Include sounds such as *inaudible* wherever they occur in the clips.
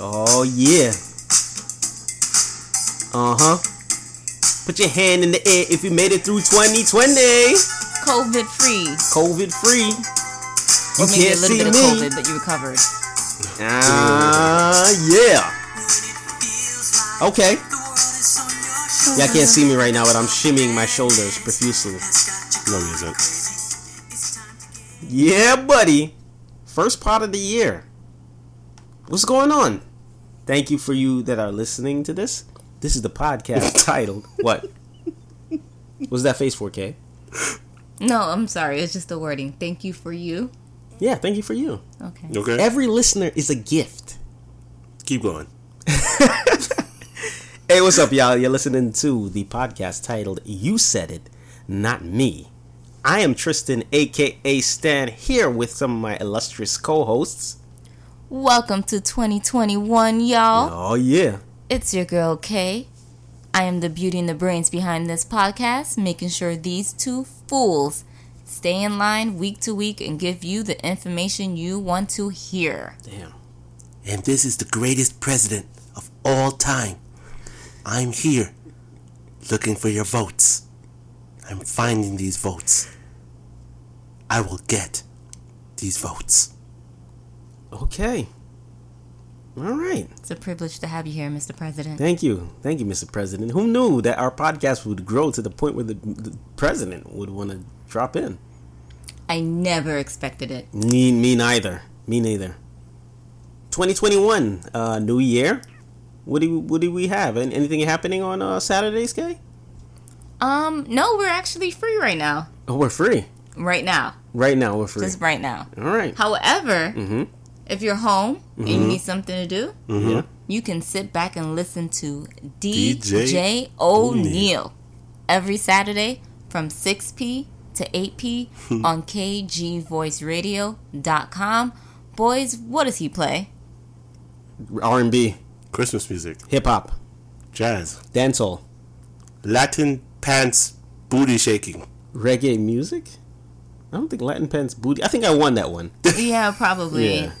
Oh yeah. Uh huh. Put your hand in the air if you made it through 2020. COVID free. COVID free. You Or maybe can't a little see bit of me. COVID, but you recovered. Ah, yeah. Okay. Y'all can't see me right now, but I'm shimmying my shoulders profusely. No, he isn't. Yeah, buddy. First part of the year. What's going on? Thank you for you that are listening to this. This is the podcast *laughs* titled What? What's that face for, Kay? No, I'm sorry. It's just the wording. Thank you for you. Yeah, thank you for you. Okay. Okay. Every listener is a gift. Keep going. *laughs* Hey, what's up, y'all? You're listening to the podcast titled You Said It, Not Me. I am Tristan, aka Stan, here with some of my illustrious co hosts. Welcome to 2021, y'all. Oh, yeah. It's your girl Kay. I am the beauty and the brains behind this podcast, making sure these two fools stay in line week to week and give you the information you want to hear. Damn. And this is the greatest president of all time. I'm here looking for your votes. I'm finding these votes. I will get these votes. Okay. All right. It's a privilege to have you here, Mr. President. Thank you. Thank you, Mr. President. Who knew that our podcast would grow to the point where the, the president would want to drop in? I never expected it. Me, me neither. Me neither. 2021, uh, new year. What do what do we have? An- Anything happening on uh, Saturdays, Kay? Um, no, we're actually free right now. Oh, we're free Right now. right now. We're free. Just right now. All right. However, Mm-hmm. If you're home and you mm-hmm. need something to do, mm-hmm. Yeah. you can sit back and listen to DJ DJ O'Neill every Saturday from 6p to 8p *laughs* on kgvoiceradio.com. Boys, what does he play? R and B, Christmas music, hip hop, jazz, dancehall, Latin pants, booty shaking. reggae music. I don't think Latin pants booty. I think I won that one. Yeah, probably. *laughs* Yeah.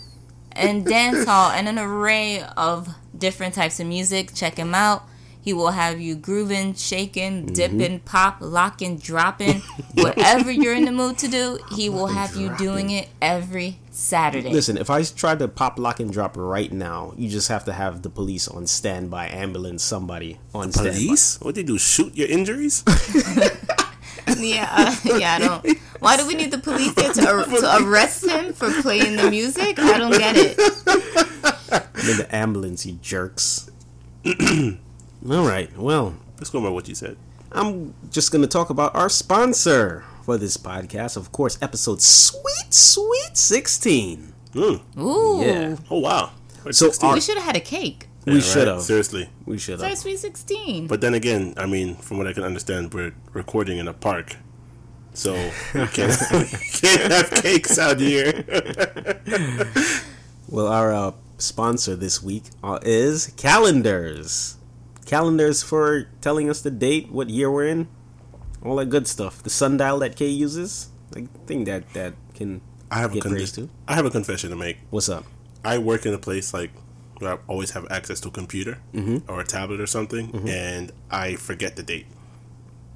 And *laughs* dance hall and an array of different types of music. Check him out. He will have you grooving, shaking, Mm-hmm. dipping, pop, locking, dropping. *laughs* Whatever you're in the mood to do, he will have you doing it every Saturday. Listen, if I tried to pop, lock, and drop right now, you just have to have the police on standby, ambulance, somebody on standby. Police? What they do? Shoot your injuries? *laughs* Yeah, uh, yeah, I don't. Why do we need the police there to, ar- to arrest him for playing the music? I don't get it. I'm in the ambulance, you jerks. *clears throat* All right. Well, Let's go by what you said. I'm just going to talk about our sponsor for this podcast. Of course, episode sweet, sweet 16. Mm. Ooh, Yeah. Oh wow. We're So our- we should have had a cake. We Yeah, should have. Seriously. We should Sorry, have. sweet sixteen. But then again, I mean, from what I can understand, we're recording in a park. So we can't, *laughs* can't have cakes out here. *laughs* Well, our uh, sponsor this week uh, is Calendars. Calendars for telling us the date, what year we're in, all that good stuff. The sundial that Kay uses, I think that that can I have a get praise con- too. I have a confession to make. What's up? I work in a place like where I always have access to a computer Mm-hmm. or a tablet or something, and I forget the date.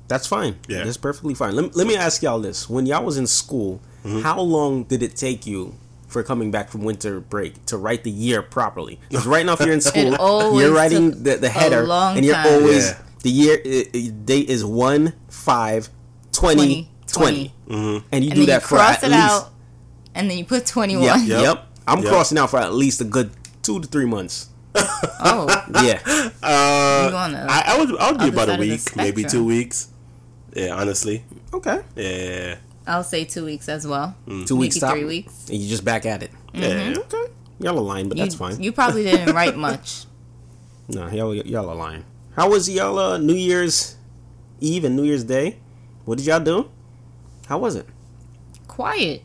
That's fine. Yeah. that's perfectly fine. Let, let me ask y'all this: When y'all was in school, Mm-hmm. how long did it take you? For coming back from winter break to write the year properly, *laughs* because right now if you're in school, you're writing the, the header, long and you're time. always Yeah. the year date is one five 20, 20. 20. and you and do then that you for cross at it least. out, and then you put twenty-one. Yep, Yep. yep. I'm Yep. crossing out for at least a good two to three months. Oh, *laughs* Yeah, Uh, You on I, I would I would be about a week, maybe two weeks. Yeah, honestly. okay. Yeah. I'll say two weeks as well. Two weeks stop, three weeks. and you just back at it. Yeah. Okay, y'all aligned, but You, that's fine. You probably didn't write *laughs* much. No, y'all y'all aligned. How was y'all uh, New Year's Eve and New Year's Day? What did y'all do? How was it? Quiet.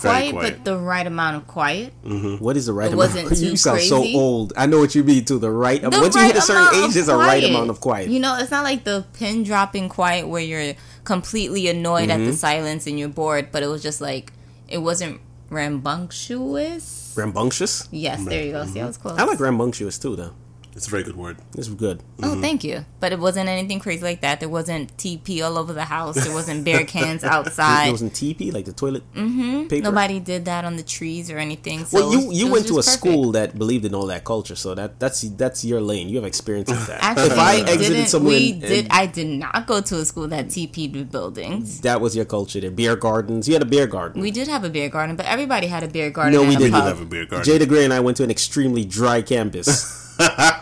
Very Quiet, quiet. but the right amount of quiet. What is the right It amount? wasn't *laughs* you too sound so old. I know what you mean too. The right. The once you hit a certain age, of there's a right amount of quiet. You know, it's not like the pin dropping quiet where you're completely annoyed Mm-hmm. at the silence and you're bored, but it was just like it wasn't rambunctious. Rambunctious. Yes, there you go. See, I was close. I like rambunctious too, though. It's a very good word. It's good. Oh, mm-hmm. thank you. But it wasn't anything crazy like that. There wasn't TP all over the house. There wasn't beer *laughs* cans It outside. wasn't TP like the toilet mm-hmm. paper. Nobody did that on the trees or anything. So Well, you was- you went to a perfect. school that believed in all that culture, so that that's that's your lane. You have experience with that. Actually, if I we exited didn't, somewhere, we and- did. and I did not go to a school that TP'd with buildings. that was your culture. There, beer gardens. You had a beer garden. We did have a beer garden, but everybody had a beer garden. No, we didn't. We have a beer garden. Jay the Gray and I went to an extremely dry campus. *laughs*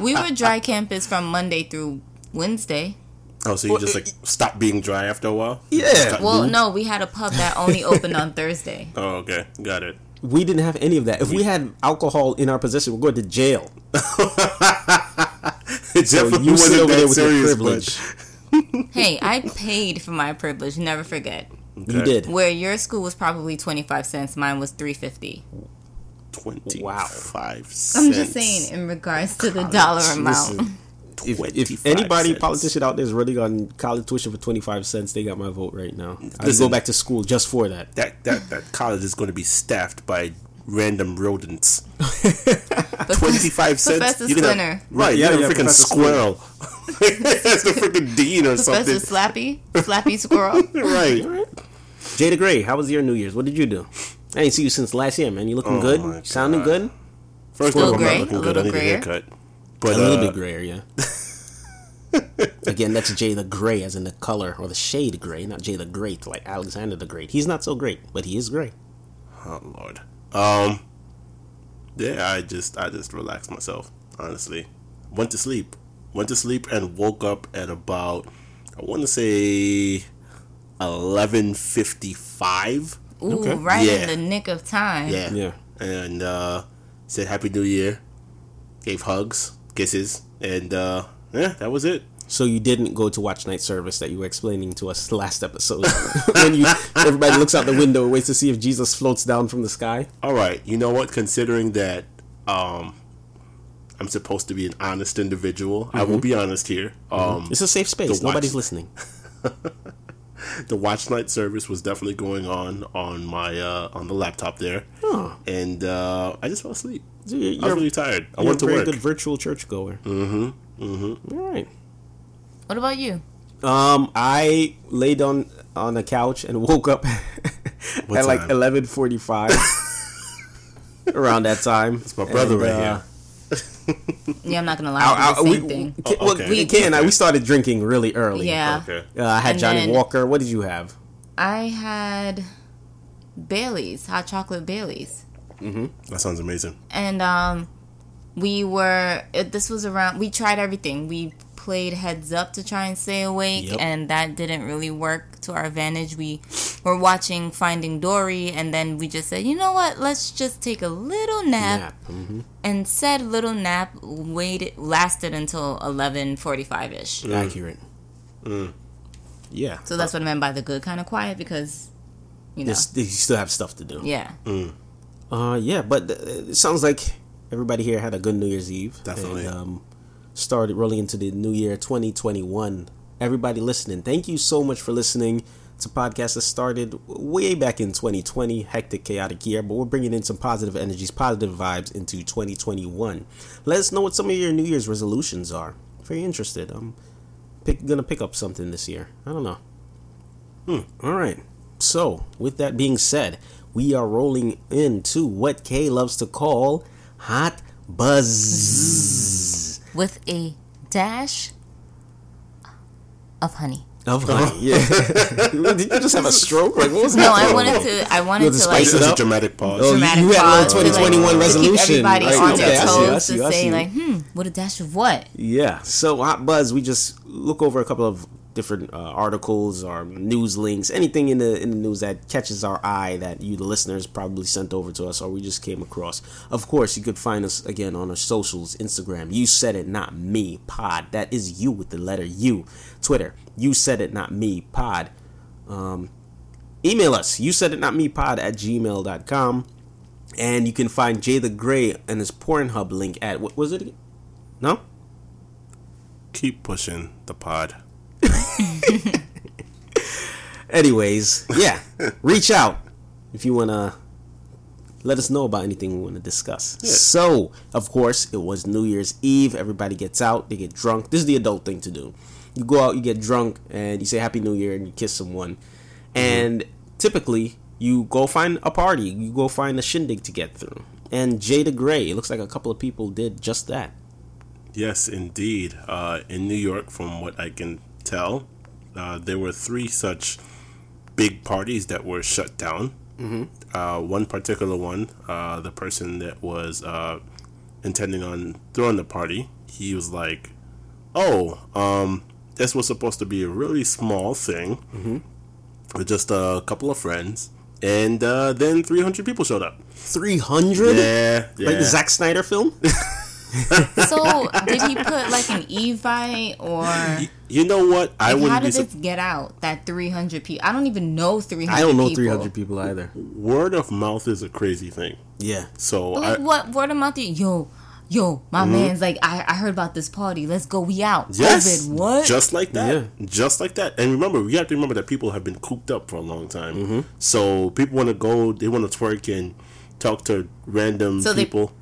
We were dry campus from Monday through Wednesday. oh, so you just like stopped being dry after a while? Yeah. Stop- Well, no, we had a pub that only opened on Thursday. *laughs* Oh, okay. Got it. we didn't have any of that. If we had alcohol in our possession, we're going to jail. *laughs* It So definitely you sit wasn't over that there with your serious, privilege. Hey, *laughs* I paid for my privilege. Never forget. but- You did. Where your school was probably twenty five cents, mine was three fifty. Twenty Wow. five cents. I'm just saying in regards to the dollar amount. Listen, if, if anybody cents. politician out there is running on college tuition for 25 cents, they got my vote right now. I'd go back to school just for that. That that that college is going to be staffed by random rodents. *laughs* Twenty five cents. Professor You're gonna- Splinter. right? Yeah, you're yeah, a freaking Professor squirrel. That's *laughs* the freaking dean or Professor something. Slappy, Slappy Squirrel. *laughs* Right. Jay the Gray, how was your New Year's? What did you do? I ain't see you since last year, man. You looking Oh good? Sounding good? First Little of all, I'm gray, not looking a good. I little need a grayer. haircut. But a little uh, bit grayer, yeah. *laughs* Again, that's Jay the Gray, as in the color or the shade gray, not Jay the Great, like Alexander the Great. He's not so great, but he is gray. Oh lord. Um. Yeah, I just I just relaxed myself. Honestly, went to sleep. Went to sleep and woke up at about I want to say eleven fifty five. Ooh, Okay. right Yeah. in the nick of time. Yeah. Yeah. And uh, said Happy New Year. Gave hugs, kisses, and uh, yeah, that was it. So you didn't go to watch night service that you were explaining to us last episode *laughs* when you everybody looks out the window and waits to see if Jesus floats down from the sky. All right, you know what? Considering that um, I'm supposed to be an honest individual, I will be honest here. Um, It's a safe space. The watch- Nobody's listening. *laughs* the watch night service was definitely going on on my uh, on the laptop there, Oh, and uh, I just fell asleep. so you're, I was really tired. I you're went a to very work. good virtual churchgoer. Mm-hmm. Mm-hmm. All right. What about you? Um, I laid on on the couch and woke up *laughs* What at like time? eleven forty five. *laughs* Around that time, It's my brother And, right uh, here. Yeah, I'm not gonna lie. I, I, I, did the we, same thing. Ki- Oh, well, okay. we Kay and I we started drinking really early. Yeah. Okay. Uh, I had And Johnny then- Walker. What did you have? I had Bailey's, hot chocolate Bailey's. That sounds amazing. and um we were it, this was around we tried everything we played heads up to try and stay awake Yep. and that didn't really work to our advantage we were watching finding dory and then we just said you know what let's just take a little nap, Nap. hmm and said little nap waited lasted until 11.45ish Accurate. Yeah. so that's what i meant by the good kind of quiet because you know you still have stuff to do. yeah Uh, yeah, but uh, it sounds like everybody here had a good New Year's Eve. Definitely. And, um, started rolling into the new year 2021. Everybody listening, thank you so much for listening. to podcast that started way back in 2020, hectic, chaotic year, but we're bringing in some positive energies, positive vibes into 2021. Let us know what some of your New Year's resolutions are. Very interested. I'm pick, gonna pick up something this year. I don't know. Hmm. All right. So, with that being said, we are rolling into what Kay loves to call hot buzz with a dash of honey of honey. Yeah. *laughs* Did you just have a stroke? Like what was no i wanted to i wanted You had to to like spice This a up? dramatic pause. Oh, dramatic you had a pause 2021 resolution. everybody right? on Okay, their I see, I toes see, to I say see. like, hmm, what a dash of what? Yeah. So hot buzz, we just look over a couple of different uh, articles or news links, anything in the in the news that catches our eye that you the listeners probably sent over to us or we just came across. Of course, you could find us again on our socials, Instagram. You said it, not me. Pod. That is you with the letter U. Twitter. You said it, not me. Pod. Um, email us. You said it, not me. Pod at gmail.com. And you can find Jay the Gray and his Pornhub link at what was it? No. Keep pushing the pod. Anyways, yeah, reach out if you wanna let us know about anything we want to discuss. So, of course, it was New Year's Eve. Everybody gets out, they get drunk. This is the adult thing to do. You go out, you get drunk, and you say Happy New Year and you kiss someone. And typically, you go find a party, you go find a shindig to get through. And Jay the Gray, it looks like a couple of people did just that. Yes, indeed. Uh, in New York, from what I can tell, uh, there were three such big parties that were shut down. Mm-hmm. Uh, one particular one, uh, the person that was uh, intending on throwing the party, he was like, "Oh, um, this was supposed to be a really small thing Mm-hmm. with just a couple of friends." And uh, then 300 people showed up. 300? Yeah, yeah. Like the Zack Snyder film? *laughs* So did he put like an Evite or You know what? I like, wouldn't how be did sur- this get out? That three hundred people. I don't even know three hundred. I don't know people. 300 people either. word of mouth is a crazy thing. Yeah. So But I, like what word of mouth? you- Yo, yo, my Mm-hmm. man's like, I, I heard about this party. Let's go. We out. yes, COVID. What? Just like that. Yeah. Just like that. And remember, we have to remember that people have been cooped up for a long time. Mm-hmm. So people want to go, they want to twerk and talk to random So people. they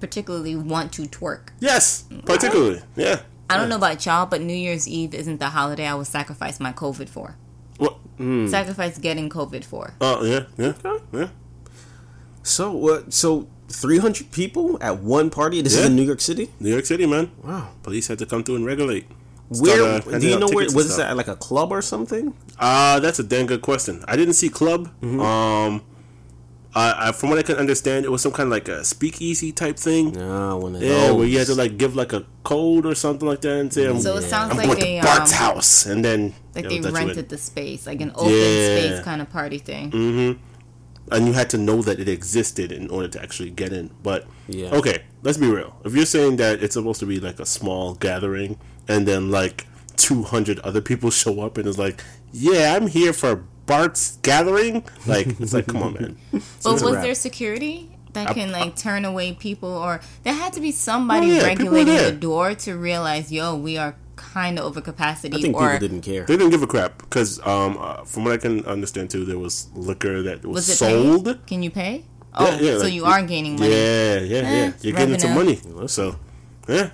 particularly want to twerk. yes, particularly. Yeah. I don't know about y'all, but New Year's Eve isn't the holiday I would sacrifice my COVID for. Well, Sacrifice getting COVID for. oh yeah, yeah, yeah. So what? so 300 people at one party. This is in New York City. New York City, man. Wow. Police had to come through and regulate. Where Start, uh, do you know where was this at? Like a club or something? Uh, that's a dang good question. I didn't see club. Mm-hmm. Um, I, I, from what I can understand, it was some kind of like a speakeasy type thing. No, one of Yeah, those. where you had to like give like a code or something like that and say, I'm, So it sounds I'm like going a to Bart's um, house. And then like you they know, that's rented it- the space, like an open Yeah. space kind of party thing. And you had to know that it existed in order to actually get in. But, Yeah. okay, let's be real. If you're saying that it's supposed to be like a small gathering and then like 200 other people *laughs* show up and it's like, yeah, I'm here for Bart's gathering, like, it's like, come on, man. *laughs* But it's a was there security that can like turn away people, or there had to be somebody Oh, yeah, regulating the door to realize, yo, we are kind of over capacity, I think or people didn't care. They didn't give a crap because, um, uh, from what I can understand too, there was liquor that was, was it sold. Paid? Can you pay? Oh, Yeah, yeah, so like, you are gaining money. Yeah, yeah, Eh, yeah. You're getting some money. So, yeah.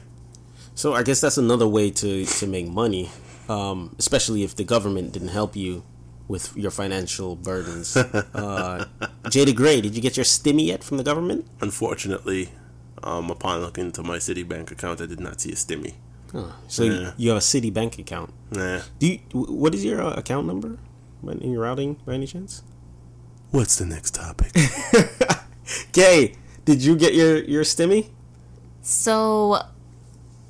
So I guess that's another way to to make money, um, especially if the government didn't help you with your financial burdens. uh, Jay the Gray, did you get your stimmy yet from the government? Unfortunately, um, upon looking into my Citibank account, I did not see a stimmy. Oh, so Yeah. you, you have a city bank account. Nah. Do you, what is your uh, account number in your routing by any chance? What's the next topic? *laughs* Kay, did you get your your stimmy? So,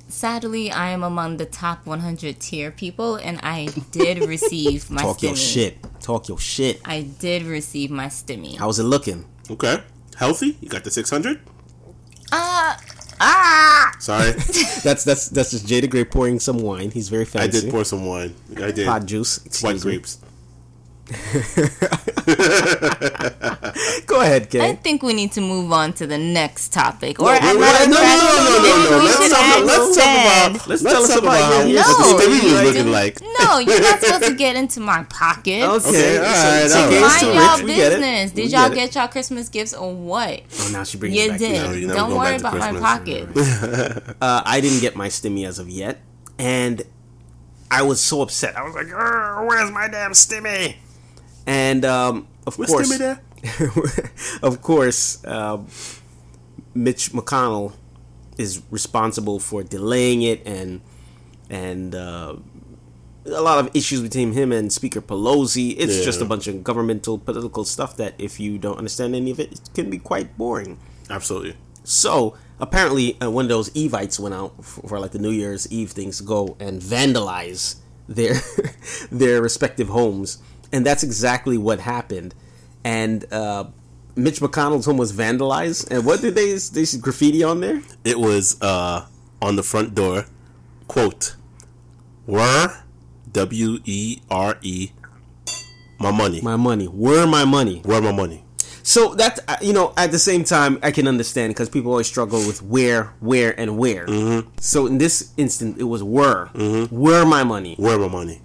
sadly, I am among the top 100 tier people, and I did receive *laughs* my Talk stimmy. your shit. Talk your shit. I did receive my stimmy. How's it looking? okay. Healthy? You got the 600? Ah, ah. Sorry. *laughs* That's that's that's just Jay the Gray pouring some wine. He's very fancy. I did pour some wine. I did. pot juice. White excuse me. grapes. Go ahead, I think we need to move on to the next topic. Or wait, as wait, matter of no, no, fact, no, no, no, maybe no, we let's should talk add about- let's talk instead- about- Let's Let's tell us talk about about how your, what the No, stimmy was you looking do- like. No, you're not supposed to *laughs* get into my pocket. Okay, all right, so all Kay's right. Mind too y'all rich. We get it. business. We Did y'all get it. get y'all Christmas gifts or what? Oh, now she brings You it back. did. No, you never Don't go worry back to about my Christmas. pocket. *laughs* Uh, I didn't get my stimmy as of yet, and I was so upset. I was like, "Where's my damn stimmy?" And um, of course, *laughs* of course, uh, Mitch McConnell is responsible for delaying it and and uh, a lot of issues between him and Speaker Pelosi. It's Yeah. just a bunch of governmental political stuff that, if you don't understand any of it, it can be quite boring. Absolutely. So apparently, uh, one of those Evites went out for, for like the New Year's Eve things to go and vandalize their *laughs* their respective homes, and that's exactly what happened. And uh, Mitch McConnell's home was vandalized, and what did they they see graffiti on there? It was uh, on the front door, quote, were, W E R E, my money. My money, where my money? Where my money? So that uh, you know, at the same time, I can understand because people always struggle with where, where, and where. So in this instant, it was where, where my money. Where my money?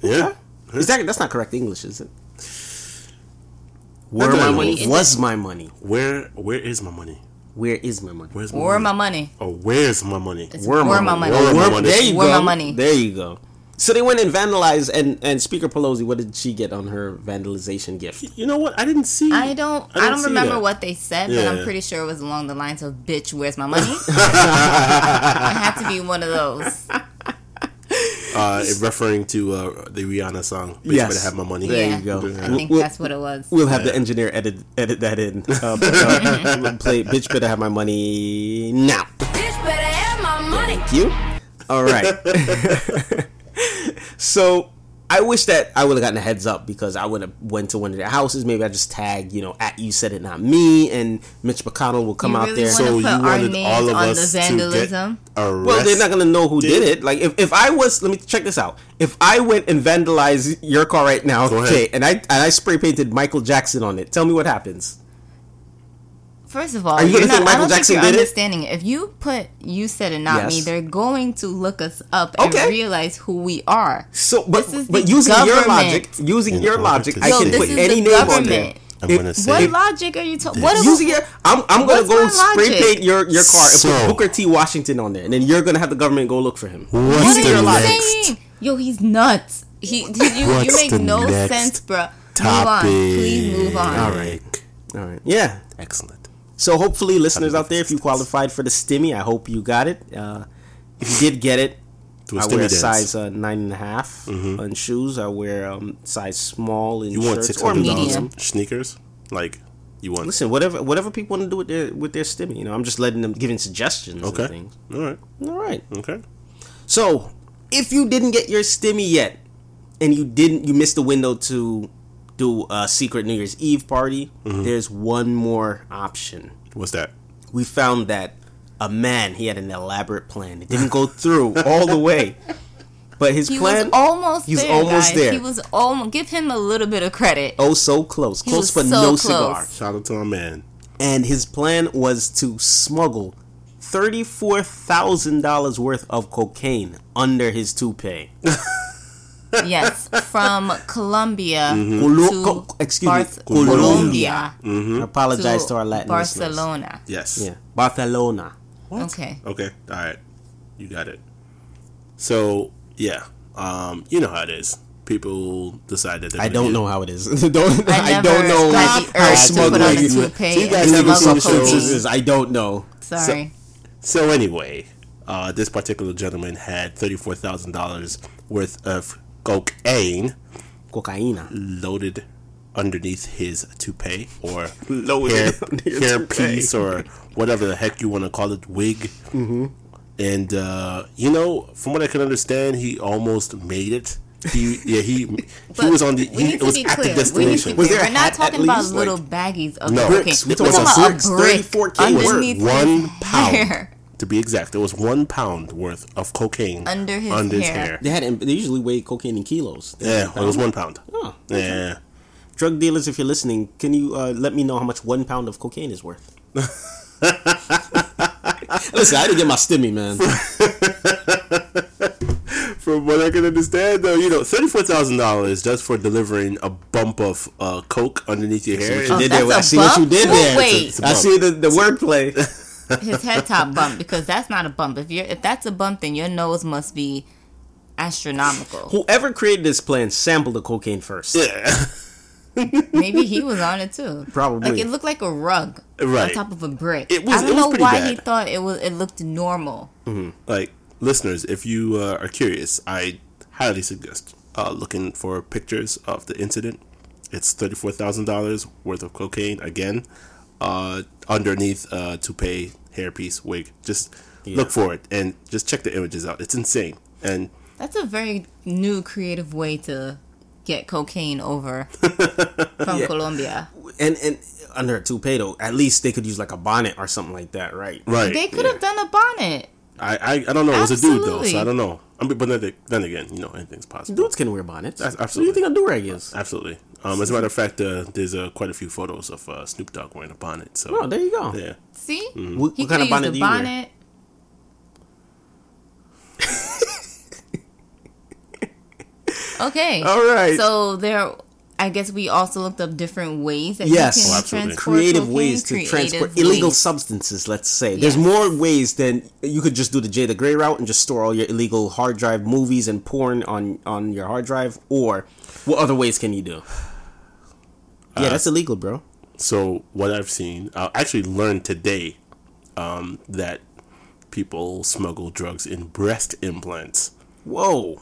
Yeah. Is that that's not correct English, is it? Where my money was my money. Where where is my money? Where is my money? Where's my Or money? my money. Oh, where's my money? It's Where where my money. Where my Where- money? There you Where go. my money. There you go. So they went and vandalized, and and Speaker Pelosi, what did she get on her vandalization gift? You know what? I didn't see. I don't. I, didn't don't remember that. what they said, but I'm pretty sure it was along the lines of "Bitch, where's my *laughs* money?" *laughs* it had to be one of those. *laughs* Uh, referring to uh, the Rihanna song. Bitch Yes. better have my money. There yeah, you go. I think We'll- that's what it was. We'll have the engineer edit edit that in. Uh, but, uh, play, bitch, better have my money now. Bitch better have my money. Thank you. All right. *laughs* so I wish that I would have gotten a heads up because I would have went to one of their houses. Maybe I just tagged, you know, at you said it, not me, and Mitch McConnell will come You out really there. wanna So put you our wanted names all of on the us to vandalism? get arrested? well, they're not gonna know who did it. Like if, if I was, let me check this out. If I went and vandalized your car right now, okay, and I and I spray painted Michael Jackson on it, tell me what happens. First of all, Are you you're gonna not, think I don't Jackson think you're did it? understanding it. If you put "you said it, not me," they're going to look us up and Okay. realize who we are. So, but This is but the using your logic, using In your logic, I can put any the name on there. government. If- say. What logic are you talking? What Using your, I'm, I'm gonna go my spray logic? paint your, your car and So- put Booker T Washington on there, and then you're gonna have the government go look for him. What's What the are you next saying? Yo, he's nuts. He, he you, you make no sense, bro. topic? Move on, please move on. All right. All right, yeah. Excellent. So hopefully, listeners out there, if you qualified for the stimmy, I hope you got it. Uh, if you did get it, I a I stimmy wear a dance. size uh, nine and a half on shoes. I wear um, size small in You shirts or medium. sneakers? Like you want? Listen, whatever whatever people want to do with their with their stimmy, you know, I'm just letting them giving suggestions Okay. and things. All right. All right. Okay. So, if you didn't get your stimmy yet, and you didn't, you missed the window to do a secret New Year's Eve party. Mm-hmm. There's one more option. What's that? We found that a man he had an elaborate plan. It didn't go through *laughs* all the way, but his He plan was almost he's there, almost guys. there. He was almost. Give him a little bit of credit. oh so close, He close but so no close. cigar. Shout out to my man. And his plan was to smuggle thirty-four thousand dollars worth of cocaine under his toupee. *laughs* yes, from Colombia Colo- to co- excuse me, Barce- Colombia. Colombia I apologize to, to our Latin listeners. Barcelona. Yes. Yeah, Barcelona. Okay. Okay. All right. You got it. So yeah, um, you know how it is. People decide that they're I don't get- know how it is. *laughs* don't, I, I don't know had the how urge to put on smuggling a So you guys never smuggle seen shows. I don't know. Sorry. So anyway, uh, this particular gentleman had thirty-four thousand dollars worth of cocaine Cocaína. loaded underneath his toupee or Loaded hair, *laughs* under hair piece or whatever the heck you want to call it, wig. Mm-hmm. And uh, you know, from what I can understand, he almost made it. He yeah he he *laughs* was on the we he need to was be at clear. the destination. We was there we're not talking about least? little Like- baggies of No. Bricks. We're It talking was a about bricks, a brick 34K underneath one his pound hair. To be exact. It was one pound worth of cocaine Under his under his hair. hair. They had they usually weigh cocaine in kilos. Yeah, it was one pound. Oh, Yeah. Drug dealers, if you're listening, can you uh, let me know how much one pound of cocaine is worth? *laughs* Listen, I didn't get my stimmy, man. *laughs* From what I can understand, though, you know, thirty-four thousand dollars just for delivering a bump of uh, coke underneath your hair. You did that's there. See what you bump? did Well, there. wait. It's a I see the, the wordplay. *laughs* His head top bump because that's not a bump. If you're if that's a bump, then your nose must be astronomical. Whoever created this plan sampled the cocaine first. Yeah. *laughs* Maybe he was on it too. Probably. Like it looked like a rug Right. on top of a brick. It was- I don't it know pretty why he thought it was. It looked normal. like listeners, if you uh, are curious, I highly suggest uh, looking for pictures of the incident. It's thirty-four thousand dollars worth of cocaine again, uh, underneath uh, toupee, hairpiece, wig. Just look for it and just check the images out. It's insane. And That's a very new creative way to get cocaine over *laughs* from Yeah. Colombia. And and under a toupee, though, at least they could use like a bonnet or something like that, right? right, They could have done a bonnet. I, I I don't know. It was a dude though, so I don't know. I mean, but then, then again, you know, anything's possible. Dudes can wear bonnets. That's What do you think a do-rag is? Absolutely. Um, as a matter of fact, uh, there's uh, quite a few photos of uh, Snoop Dogg wearing a bonnet. So Oh, there you go. yeah. See, Mm. What, he what kind of bonnet do a you wear? bonnet. *laughs* Okay. All right. So there, I guess we also looked up different ways that Yes. you can Oh, transport creative cocaine. ways to Creative transport illegal substances. Let's say there's more ways than you could just do the Jay the Gray route and just store all your illegal hard drive movies and porn on on your hard drive. Or what other ways can you do? Yeah, that's illegal, bro. So what I've seen, I actually learned today um, that people smuggle drugs in breast implants. Whoa.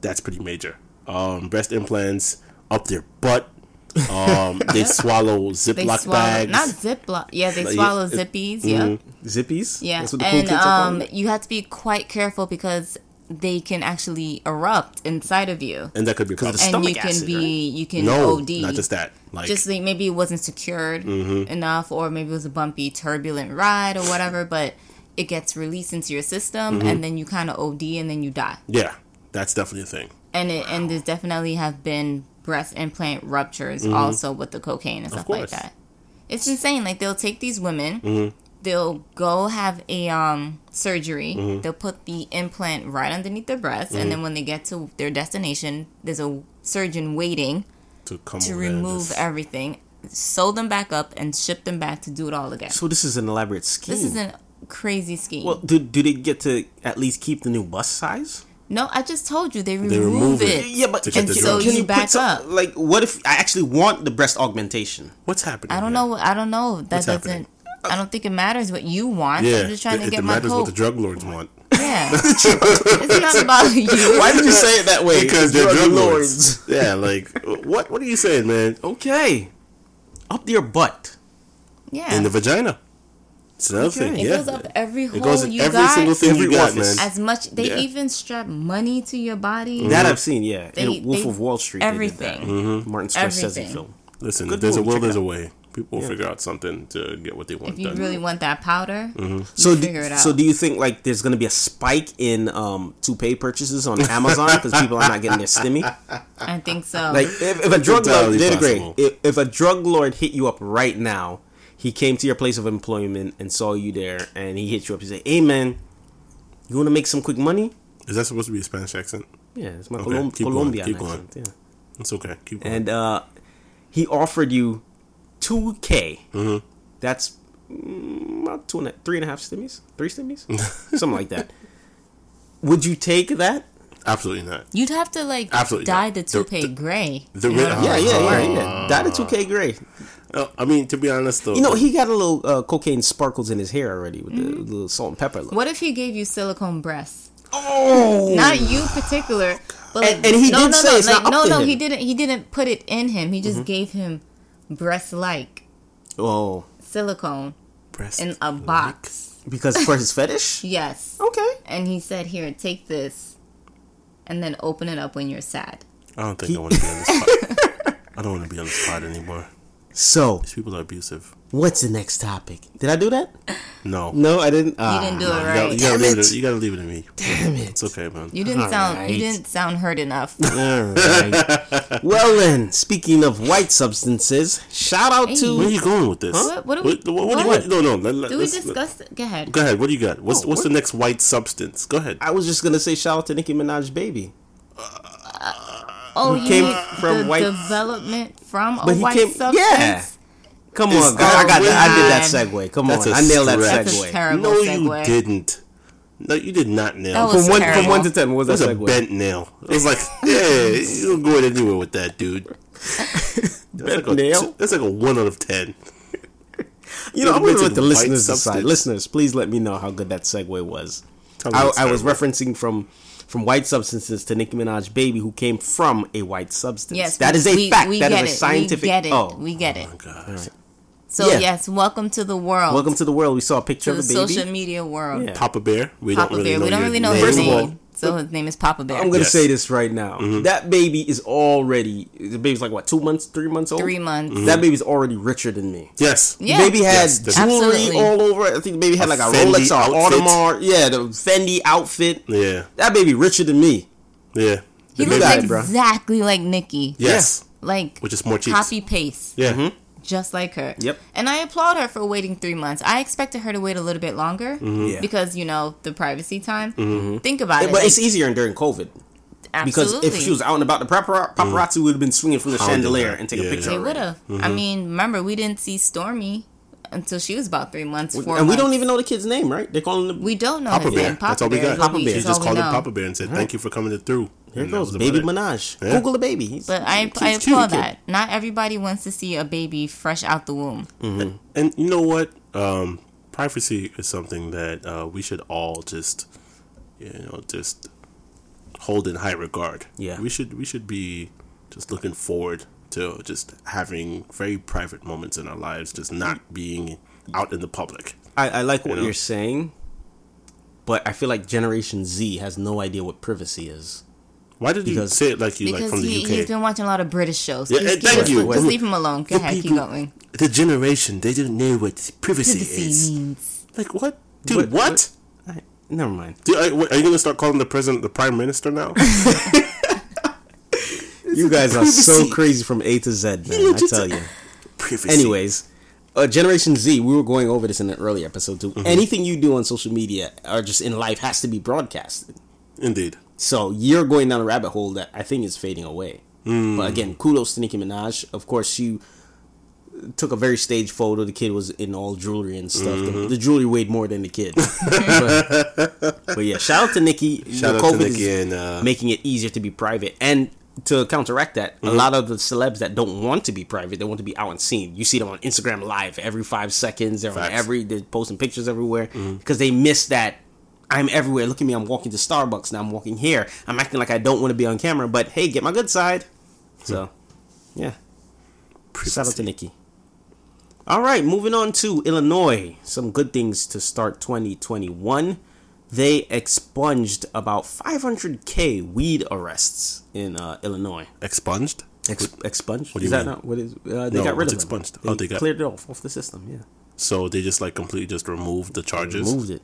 That's pretty major. Um, breast implants up their butt. Um, *laughs* they swallow They Ziploc swallow bags. not Ziploc. Yeah, they Like, swallow it- zippies. Yeah, Mm-hmm. Zippies. yeah, That's what the cool and kids are um, you have to be quite careful because they can actually erupt inside of you, and that could be Because of the and Stomach you can be right? you can no, OD. not just that. Like just like maybe it wasn't secured Mm-hmm. enough, or maybe it was a bumpy, turbulent ride or whatever. But it gets released into your system, Mm-hmm. and then you kind of OD, and then you die. yeah, that's definitely a thing. And it and there's definitely have been breast implant ruptures mm-hmm. also with the cocaine and stuff like that. It's insane. Like they'll take these women, mm-hmm. they'll go have a um surgery, mm-hmm. they'll put the implant right underneath their breast, and then when they get to their destination, there's a surgeon waiting To come to remove just- everything, sew them back up, and ship them back to do it all again. So this is an elaborate scheme. This is a crazy scheme. well, do, do they get to at least keep the new bust size? No, I just told you they remove, remove it. it. Yeah, but To get and so drugs. can you you back some, up. like what if I actually want the breast augmentation? What's happening? I don't here? know. I don't know. That What's doesn't. happening? I don't think it matters what you want. Yeah, I'm just trying it, to it get my matters coke. what the drug lords want. yeah, *laughs* it's not about you. Why did you say it that way? Because they're Drug drug lords. lords. *laughs* yeah, like what? What are you saying, man? Okay, up your butt. Yeah, In the vagina. It's another thing. it Yeah, goes up every hole it goes in you every got. single thing Every you got, man. As much they Yeah. even strap money to your body. Mm-hmm. That I've seen, yeah. They- in Wolf they- of Wall Street, everything. They did that. Mm-hmm. Martin Scorsese film. Listen, Good there's a will, check it there's a way. People will figure out something to get what they want If you done. really want that powder, mm-hmm. So, you do, figure it out. so do you think like there's gonna be a spike in um toupee purchases on Amazon because people are not getting their stimmy? I think so. Like if, if a drug lord, entirely did agree. If, if a drug lord hit you up right now, he came to your place of employment and saw you there, and he hit you up. He said, "Hey man, you want to make some quick money?" Is that supposed to be a Spanish accent? Yeah, it's my Okay, Colom- keep going, Colombian keep going. accent. Yeah. It's okay. Keep going. and uh, he offered you two K. Mm-hmm. That's mm, about two and a, three and a half stimmies, three stimmies, *laughs* something like that. Would you take that? Absolutely not. You'd have to like Absolutely dye not. the The- toupee the- gray. the in ri- order Yeah, yeah, yeah, yeah. That a two K gray. Uh, I mean, to be honest, though, You know, he got a little uh, cocaine sparkles in his hair already with the little salt and pepper look. What if he gave you silicone breasts? Oh, Not you particular, but And- and he no, did no, say no, it's like, not up no, to no, him. Mm-hmm. he didn't. He didn't put it in him. He just gave him breast-like oh, silicone breast in a box. because for his fetish. *laughs* Yes, Okay. and he said, "Here, take this, and then open it up when you're sad." I don't think I want to be on this *laughs* pod. I don't want to be on this pod anymore. So, These people are abusive. what's the next topic? Did I do that? No. No, I didn't. You Ah, didn't do You it gotta, right. you, gotta Damn leave it. it. you gotta leave it to me. Damn it. It's okay, man. You didn't All sound. right. You didn't sound hurt enough. *laughs* All right. well then, speaking of white substances, shout out Hey. to Where are you going with this? What- what do we- What, what, what, what? no, no. Let, let, Do we discuss? It? Go ahead. Go ahead. What do you got? What's Oh, what's what- the next white substance? Go ahead. I was just gonna say shout out to Nicki Minaj baby. Oh, He you came mean from the white- development from a But he white came- substance. yeah. Come on, guys. I got that. I did that segue. Come That's on, a I nailed that stretch. That's a segue. terrible no, segue. you didn't. No, you did not nail. That was From one, from one to ten, what was That's that a segue? bent nail. It was like, *laughs* yeah, you don't go anywhere with that, dude. *laughs* That's Bent like a, nail? That's like a one out of ten. *laughs* You know, I'm gonna let the white listeners decide. Listeners, please let me know how good that segue was. I, I was referencing from from white substances to Nicki Minaj baby, who came from a white substance. Yes, that we- is a we, fact. We That is get a it. scientific. We get it. Oh, we get it. Oh God. So Yeah. yes, welcome to the world. welcome to the world. We saw a picture to of the baby. social media world. Yeah. Papa Bear. We Papa don't really Bear. know we don't really know name. his First of all, name. So his name is Papa Bear. I'm gonna Yes. say this right now. Mm-hmm. That baby is already. The baby's like what? Two months, three months old. Three months. That baby's already richer than me. Yes. Yeah. The baby had Yes, jewelry Absolutely. all over. I think the baby had A like a Fendi Rolex or outfit. Audemars. Yeah, the Fendi outfit. Yeah. That baby richer than me. Yeah. he looks guy, bro. exactly like Nicki. Yes. Like Which is more cheeks. copy paste. Yeah. Mm-hmm. Just like her. Yep. And I applaud her for waiting three months. I expected her to wait a little bit longer mm-hmm. Yeah. because you know the privacy time. Mm-hmm. Think about it. But like, it's easier during COVID. Absolutely. Because if she was out and about, the papara- paparazzi would have been swinging from the Hounding chandelier and take a picture. They of her. would have. I mm-hmm. mean, remember we didn't see Stormi until she was about three months, four And we don't even know the kid's name, right? They're calling him. We don't know Papa his Bear. name. Papa That's all we Bear got. is what we- She just called him. Papa Bear and said, "Thank you for coming through." Here And goes Baby about. Minaj. Yeah. Google the baby. He's But I, cute- I cute applaud kid. that. Not everybody wants to see a baby fresh out the womb. And you know what? Um, privacy is something that uh, we should all just, you know, just hold in high regard. Yeah. we should we should be just looking forward to just having very private moments in our lives, just not being out in the public. I, I like what You know? you're saying, but I feel like Generation Z has no idea what privacy is. Why did you say it like you like Because from the he, UK? he's been watching a lot of British shows. Yeah, Just and give thank us- you. Just leave him alone. Go The ahead, keep going. The generation, they didn't know what privacy, Privacy is. means. like what, dude? What? I, never mind. Dude, are, what, are you gonna start calling the president the prime minister now? *laughs* *laughs* You guys are so crazy from A to Z, man. You I tell you. Privacy. Anyways, uh, Generation Z, we were going over this in an earlier episode too. Anything you do on social media or just in life has to be broadcasted. Indeed. So you're going down a rabbit hole that I think is fading away. Mm. But again, kudos to Nicki Minaj. Of course, she took a very staged photo. The kid was in all jewelry and stuff. The, mm-hmm. the jewelry weighed more than the kid. *laughs* but, but yeah, shout out to Nicki. Shout You out know, to COVID Nicki is and uh, making it easier to be private. And to counteract that, a mm-hmm. lot of the celebs that don't want to be private, they want to be out and seen. You see them on Instagram live every five seconds. They're on every they're posting pictures everywhere mm-hmm. because they miss that. I'm everywhere. Look at me. I'm walking to Starbucks. Now I'm walking here. I'm acting like I don't want to be on camera, but hey, get my good side. So, yeah. Shout out to Nicki. All right, moving on to Illinois. Some good things to start 2021. They expunged about 500k weed arrests in uh, Illinois. Expunged. Ex- expunged? what do is you that mean? not what is? Uh, they No, got rid of them. expunged? They, Oh, they got- cleared it off off the system. Yeah, So they just like completely just removed the charges. removed it.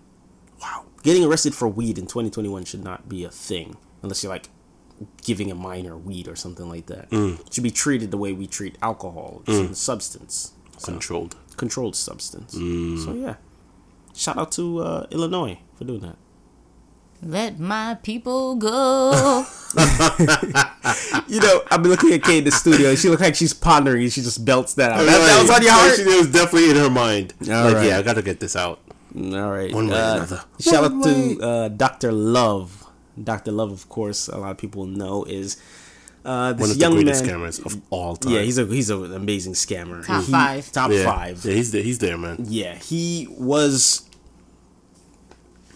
Wow, getting arrested for weed in 2021 should not be a thing unless you're like giving a minor weed or something like that. Mm. It should be treated the way we treat alcohol. It's a substance. So- Controlled. controlled substance. Mm. So yeah, shout out to uh, Illinois for doing that. Let my people go. *laughs* You know, I've been looking at Kay in the studio. and She looks like she's pondering. and She just belts that out. That, that was on your heart. It was definitely in her mind. All like, right. yeah, I gotta get this out. All right. One way or uh, another. Shout One out to uh, Dr. Love. Dr. Love, of course, a lot of people know is uh, this One of the young greatest man. scammers of all time. Yeah, he's a he's an amazing scammer. Top He- five. Top yeah. five. Yeah, he's there. He's there, man. Yeah, he was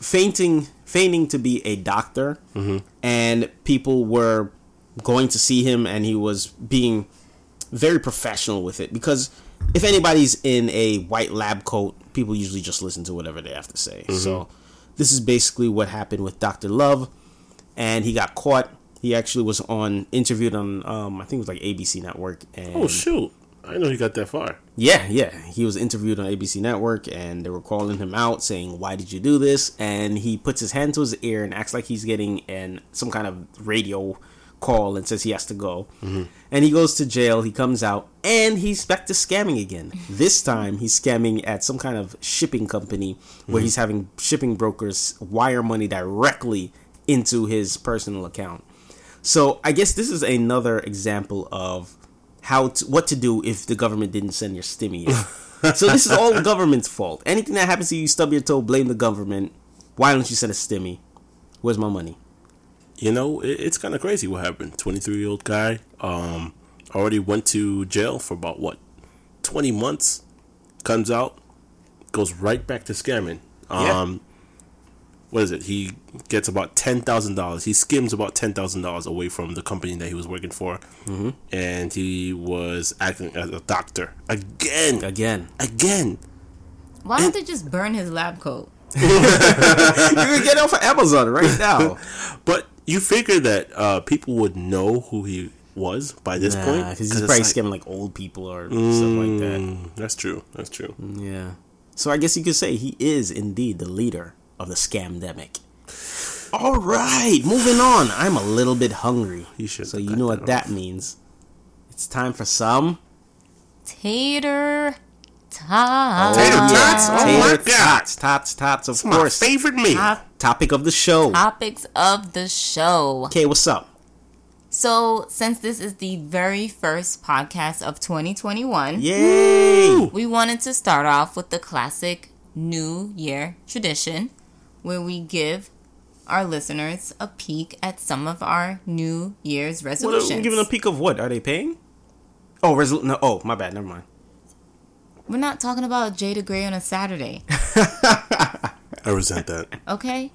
fainting, feigning to be a doctor, and people were going to see him, and he was being very professional with it because if anybody's in a white lab coat, people usually just listen to whatever they have to say. So this is basically what happened with Doctor Love, and he got caught. He actually was on interviewed on um, I think it was like ABC Network, and Oh shoot! I know he got that far. yeah, yeah. He was interviewed on ABC Network and they were calling him out saying, Why did you do this? And he puts his hand to his ear and acts like he's getting an some kind of radio call and says he has to go. And he goes to jail, he comes out, and he's back to scamming again. This time he's scamming at some kind of shipping company where he's having shipping brokers wire money directly into his personal account. So I guess this is another example of how to, what to do if the government didn't send your stimmy. *laughs* so this is all the government's fault. Anything that happens to you, you stub your toe, blame the government. Why don't you send a stimmy? Where's my money? You know, it, it's kind of crazy what happened. Twenty three year old guy, um, already went to jail for about what, twenty months. Comes out, goes right back to scamming. Yeah. Um, what is it? He gets about ten thousand dollars. He skims about ten thousand dollars away from the company that he was working for, mm-hmm. and he was acting as a doctor again, Again, again. Why don't they just burn his lab coat? *laughs* you can get it off of Amazon right now. *laughs* But you figure that uh, people would know who he was by this point because he's probably like- scamming like old people or stuff like that. Mm, That's true. That's true. Yeah. So I guess you could say he is indeed the leader of the scamdemic. All right, moving on. I'm a little bit hungry. You should So you know that what that means. It's time for some Tater tots. Tater oh, tots? Oh my tater God. tots, tots, tots. Of My course, favorite meal. Top topic of the show. topics of the show. Okay, what's up? So, since this is the very first podcast of 2021, Yay! we wanted to start off with the classic New Year tradition where we give our listeners a peek at some of our New Year's What are resolutions. we giving a peek of what? Are they paying? Oh, resol- no. Oh, my bad. Never mind. We're not talking about Jay the Gray on a Saturday, *laughs* I resent that. okay?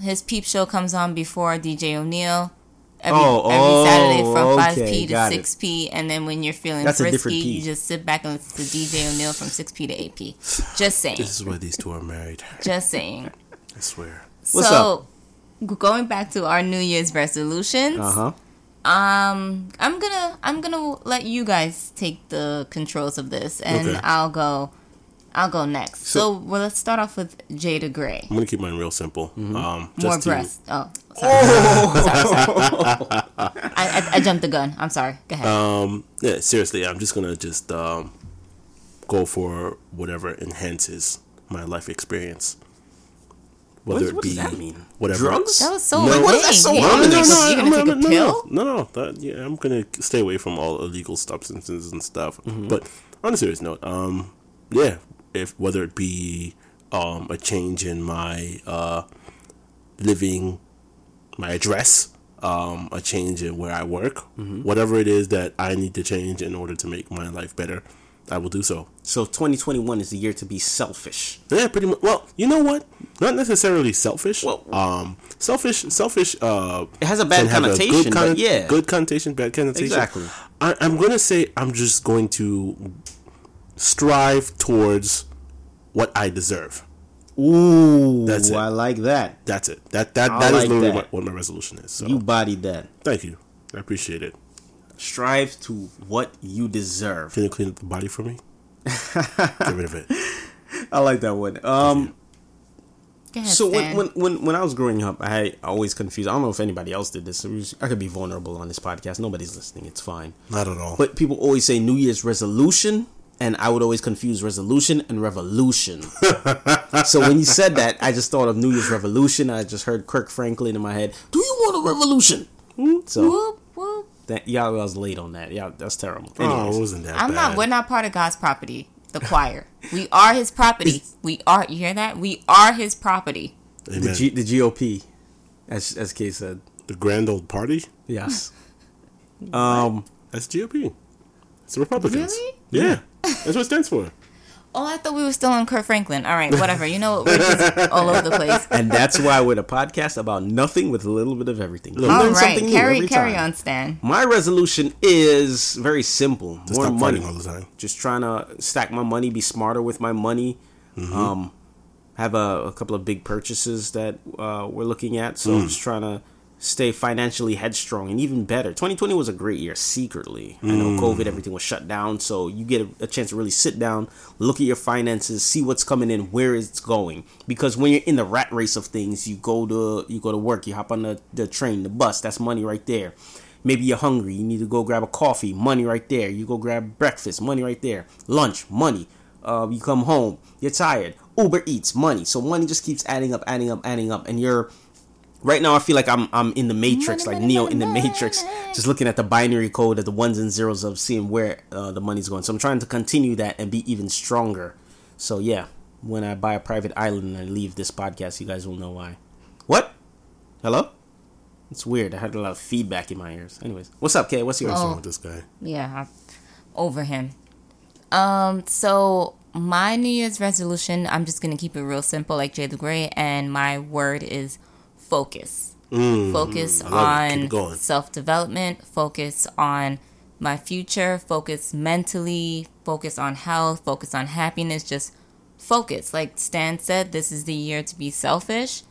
His peep show comes on before DJ O'Neill. Every, Oh, every oh, Saturday from okay, 5p to 6p, and then when you're feeling That's frisky, you just sit back and listen to DJ O'Neill from 6p to 8p. Just saying. This is why these two are married. Just saying. I swear. What's so, going back to our New Year's resolutions, Uh huh. Um, I'm gonna I'm gonna let you guys take the controls of this, and Okay. I'll go. I'll go next. So, well, let's start off with Jay the Gray. I'm gonna keep mine real simple. Um, More just to, breasts. Oh, sorry. sorry, *laughs* sorry. I, I, I jumped the gun. I'm sorry. Go ahead. Um, yeah, seriously, I'm just gonna just um, go for whatever enhances my life experience. Whether What- it what be does that mean? whatever. Drugs? that was so no, vague. what is that so You ominous? gonna No, take- no, you gonna I'm- take a no, pill? No, no, no. That, yeah, I'm gonna stay away from all illegal substances and stuff. But on a serious note, um, yeah, if whether it be um a change in my uh living, my address, um, a change in where I work, whatever it is that I need to change in order to make my life better, I will do so. So 2021 is the year to be selfish. Yeah, pretty much. Well, you know what? Not necessarily selfish. Well- um, selfish, selfish. Uh, It has a bad have a connotation, but yeah. good connotation, bad connotation. Exactly. I, I'm gonna say I'm just going to strive towards what I deserve. Ooh, That's it. I like that. That's it. That that I that is like literally that. What, what my resolution is. So You bodied that. thank you. I appreciate it. Strive to what you deserve. Can you clean up the body for me? *laughs* Get rid of it. I like that one. Um, ahead, so when, when when when I was growing up, I always confused. I don't know if anybody else did this. I could be vulnerable on this podcast. Nobody's listening. It's fine. Not at all. But people always say New Year's resolution, and I would always confuse resolution and revolution. *laughs* so when you said that, I just thought of New Year's revolution. I just heard Kirk Franklin in my head. Do you want a revolution? So Whoop, whoop. That y'all was late on that. Yeah, that's terrible. oh, Anyways, it wasn't that I'm bad. not. We're not part of God's property. The choir. we are His property. *laughs* We are. You hear that? We are His property. Amen. the G, the GOP, as as Kay said. the grand old party. Yes. *laughs* um. That's GOP. It's the Republicans. Really? Yeah, that's what it stands for. Oh, I thought we were still on Kirk Franklin. All right, whatever. You know what? We're just *laughs* all over the place. And that's why we're a podcast about nothing with a little bit of everything. All learn right, something new carry every carry time. on, Stan. My resolution is very simple. To More stop money. all the time. Just trying to stack my money, be smarter with my money. Um, have a, a couple of big purchases that uh, we're looking at. So I'm just trying to stay financially headstrong and even better. 2020 was a great year secretly. I know COVID, everything was shut down. So you get a, a chance to really sit down, look at your finances, see what's coming in, where it's going. Because when you're in the rat race of things, you go to you go to work, you hop on the, the train, the bus, that's money right there. Maybe you're hungry, you need to go grab a coffee, money right there. You go grab breakfast, money right there. Lunch, money. Uh, you come home, you're tired. Uber Eats, money. So money just keeps adding up, adding up, adding up, and you're right now. I feel like I'm I'm in the Matrix, Money, like money, Neo money, in the money. Matrix, just looking at the binary code at the ones and zeros of seeing where uh, the money's going. So I'm trying to continue that and be even stronger. So yeah, when I buy a private island and I leave this podcast, you guys will know why. What? Hello? It's weird. I had a lot of feedback in my ears. Anyways, what's up, Kay? What's yours? What's Oh. with this guy? Yeah, I'm over him. Um, so my New Year's resolution, I'm just gonna keep it real simple, like Jay the Gray, and my word is focus. focus Mm, I love it. Keep it on self development. Focus on my future. Focus mentally. Focus on health. Focus on happiness. Just focus. Like Stan said, this is the year to be selfish,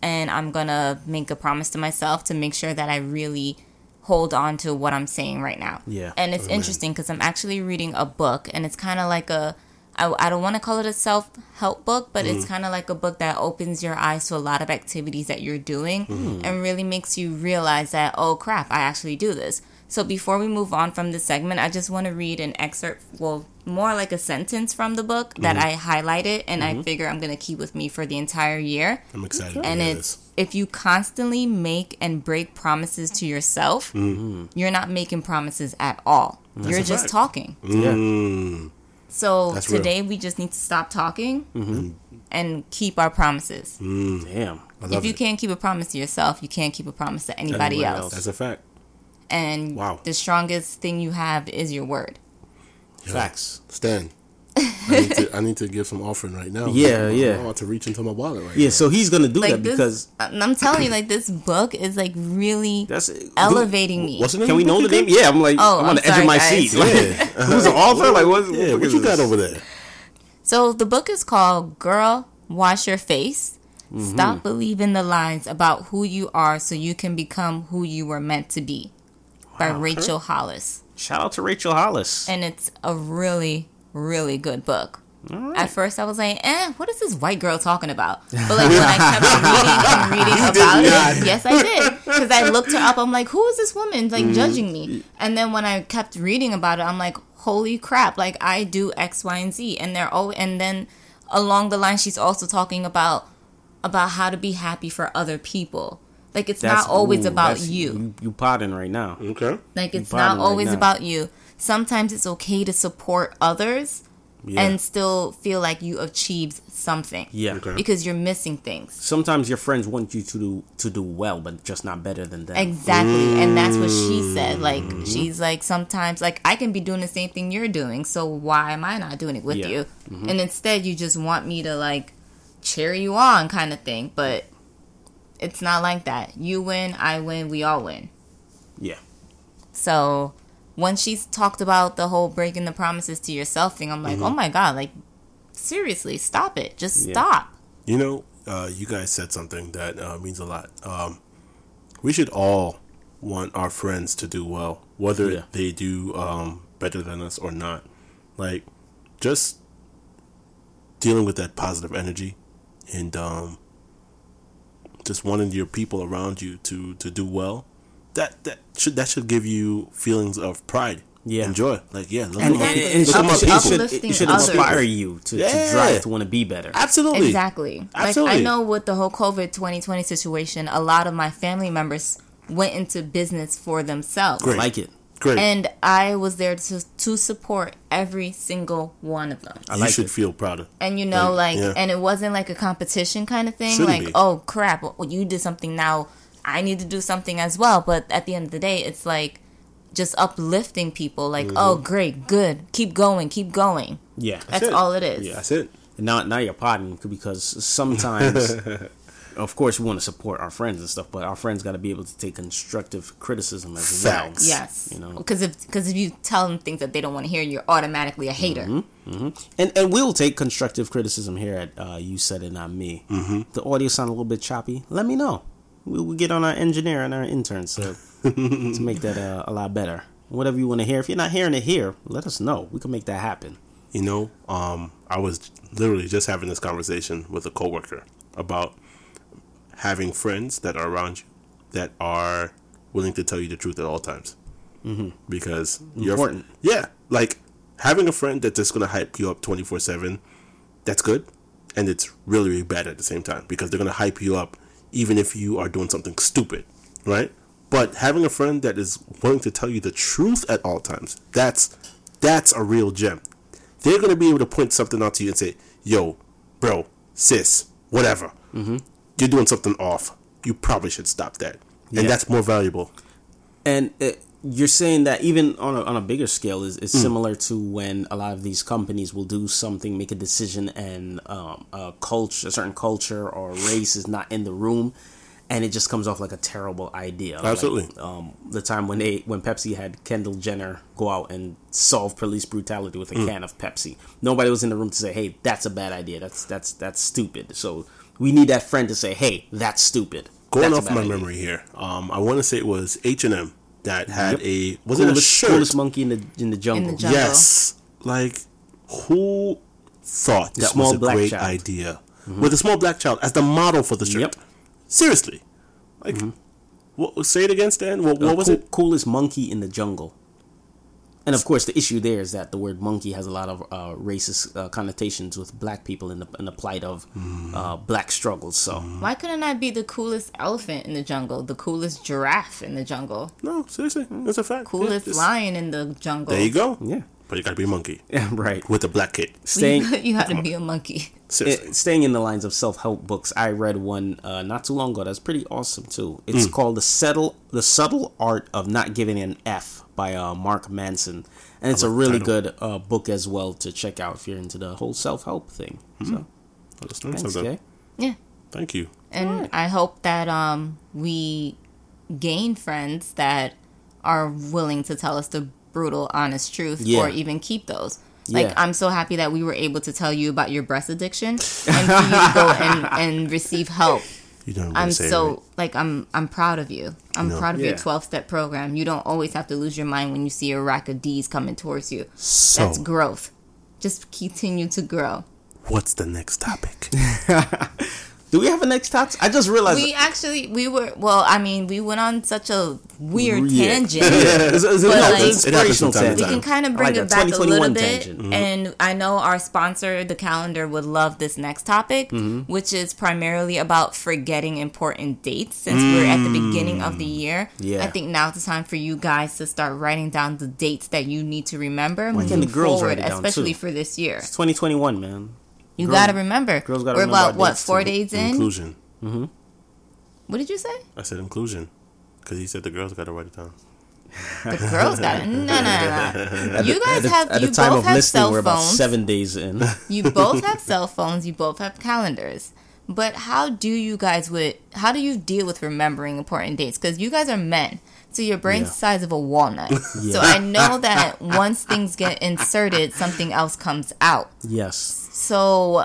and I'm gonna make a promise to myself to make sure that I really hold on to what I'm saying right now. Yeah. And it's interesting because I'm actually reading a book, and it's kind of like a I, I don't want to call it a self help book, but it's mm. kind of like a book that opens your eyes to a lot of activities that you're doing mm. and really makes you realize that, oh crap, I actually do this. So before we move on from this segment, I just want to read an excerpt, well, more like a sentence from the book that mm-hmm. I highlighted and I mm-hmm. figure I'm going to keep with me for the entire year. I'm excited. to And hear it's this. if you constantly make and break promises to yourself, mm-hmm. you're not making promises at all. you're just fact. talking. Mm. Yeah. Mm, So That's real. today we just need to stop talking mm-hmm. and keep our promises. Mm. Damn. If you it. can't keep a promise to yourself, you can't keep a promise to anybody Anybody else. else. That's a fact. And Wow. the strongest thing you have is your word. Facts. Stan. I need, to, I need to give some offering right now. Yeah, I'm yeah. about to reach into my wallet right Yeah, now. so he's gonna do Like that this, because I'm telling you, like this book is like really that's elevating me. What's the name Can we know the name? Yeah, I'm like Oh, I'm on I'm the edge of my guys. seat. Like, *laughs* Yeah. *laughs* who's the author? Like, what? Yeah, what you got over there? So the book is called "Girl, Wash Your Face." Mm-hmm. Stop believing the lies about who you are, so you can become who you were meant to be. By Rachel Hollis. Shout out to Rachel Hollis. and it's a really really good book. At first i was like eh what is this white girl talking about? *laughs* But like when i kept reading and reading about it yes i did. Because i looked her up i'm like who is this woman like judging me? And then when i kept reading about it i'm like holy crap like i do x y and z. And they're oh and then along the line she's also talking about about how to be happy for other people. Like it's not always ooh, about you. You, you potting right now. Okay. like it's not always now. about you. Sometimes it's okay to support others Yeah. and still feel like you achieved something. yeah. Okay. Because you're missing things. Sometimes your friends want you to do to do well, but just not better than them. Exactly. And that's what she said. Like Mm-hmm. she's like sometimes like I can be doing the same thing you're doing, so why am I not doing it with Yeah. you? Mm-hmm. And instead you just want me to like cheer you on kind of thing, but it's not like that. You win, I win, we all win. yeah. So when she's talked about the whole breaking the promises to yourself thing, I'm like, Mm-hmm. oh my god, like seriously, stop it. Just Yeah. stop. You know, uh, you guys said something that uh, means a lot. Um, we should all want our friends to do well, whether Yeah. they do um, better than us or not. Like, just dealing with that positive energy and um, just wanting your people around you to, to do well. That that should that should give you feelings of pride, Yeah. and joy. Like, yeah, look And, at my and, people. and it Look at my should, people. should, it should others. inspire you to, to drive to want to be better. Absolutely, Exactly. Absolutely. Like I know with the whole COVID 2020 situation, a lot of my family members went into business for themselves. I Great. like it. great. And I was there to to support every single one of them. I you like should it. feel proud of. And you know, Like, like, yeah. and it wasn't like a competition kind of thing. Shouldn't like, be. oh crap, well, you did something now, I need to do something as well. But at the end of the day, it's like just uplifting people. Like, Mm-hmm. oh great, good, keep going, keep going. Yeah. That's it. all it is. Yeah, that's it. And now, now you're potting because sometimes, *laughs* of course, we want to support our friends and stuff, but our friends got to be able to take constructive criticism as Facts. Yes, You know. because if because if you tell them things that they don't want to hear, you're automatically a hater. Mm-hmm. well. And and we'll take constructive criticism here at uh, You Said It, Not Me. Mm-hmm. The audio sound a little bit choppy. Let me know. We will get on our engineer and our intern so to make that uh, a lot better. Whatever you want to hear. If you're not hearing it here, let us know. We can make that happen. You know, um, I was literally just having this conversation with a coworker about having friends that are around you that are willing to tell you the truth at all times. Mm-hmm. Because you're Important. yeah, like having a friend that's just gonna hype you up twenty four seven. That's good, and it's really really bad at the same time because they're gonna hype you up even if you are doing something stupid, right? But having a friend that is willing to tell you the truth at all times, that's that's a real gem. They're gonna be able to point something out to you and say, "Yo, bro, sis, whatever, mm-hmm. you're doing something off. You probably should stop that." And Yeah. that's more valuable. And uh, you're saying that even on a, on a bigger scale is, is similar to when a lot of these companies will do something, make a decision, and um, a culture, a certain culture or race is not in the room, and it just comes off like a terrible idea. Like, Absolutely. um, the time when they when Pepsi had Kendall Jenner go out and solve police brutality with a can of Pepsi, nobody was in the room to say, "Hey, that's a bad idea. That's that's that's stupid." So we need that friend to say, "Hey, that's stupid." Going That's off my idea." memory here, um, I want to say it was H and M that had a was it a coolest, shirt? coolest monkey in the in the jungle. In the jungle. Yes, like who thought this small was a black great child. idea mm-hmm. with a small black child as the model for the shirt? Yep. Seriously, like mm-hmm. What, say it again, Stan. What, what was cool- it? Coolest monkey in the jungle. And of course, the issue there is that the word monkey has a lot of uh, racist uh, connotations with black people in the in the plight of Mm. uh, black struggles. So Why couldn't I be the coolest elephant in the jungle, the coolest giraffe in the jungle, No, seriously, that's a fact. Coolest just- lion in the jungle? There you go. yeah, But you gotta be a monkey *laughs* yeah, right. with a black kid. Staying you, you had to be a monkey. Seriously. it, staying in the lines of self help books, I read one uh, not too long ago that's pretty awesome too. It's Hmm. called the subtle the subtle art of not giving an F by uh, Mark Manson, and it's a like the really title. good uh, book as well to check out if you're into the whole self help thing. Hmm. So I just learned thanks, something. Kay. Yeah. Thank you. And I hope that um we gain friends that are willing to tell us the brutal, honest truth, Yeah. or even keep those. Like Yeah. I'm so happy that we were able to tell you about your breast addiction and for you to go *laughs* and, and receive help. You know what I'm, I'm say. so right? like I'm I'm proud of you. I'm No. proud of your 12 step program. You don't always have to lose your mind when you see a rack of D's coming towards you. So, That's growth. Just continue to grow. what's the next topic? *laughs* Do we have a next topic? I just realized. We actually we were well. I mean, we went on such a weird Yeah. tangent. *laughs* yeah, it's, it's, But, no, like- it's It happens inspirational from time to We can kind of bring like it back a little 2021 bit, tangent. and I know our sponsor, the calendar, would love this next topic, Mm-hmm. which is primarily about forgetting important dates. Since we're at the beginning of the year, Mm. Yeah. I think now's the time for you guys to start writing down the dates that you need to remember can moving the girls forward, write it down, especially too? for this year. It's 2021, man. You Girls- got to remember. girls gotta we're remember about what four days in? Inclusion. Mm-hmm. What did you say? I said inclusion. Because he said the girls got to write it down. The girls got it. *laughs* No, no, no. You guys have At you the time both of have listening, cell we're about phones. seven days in. You both *laughs* have cell phones. You both have calendars. But how do you guys with how do you deal with remembering important dates? Because you guys are men, so your brain's Yeah. the size of a walnut. *laughs* Yeah. So I know that once things get inserted, something else comes out. yes. So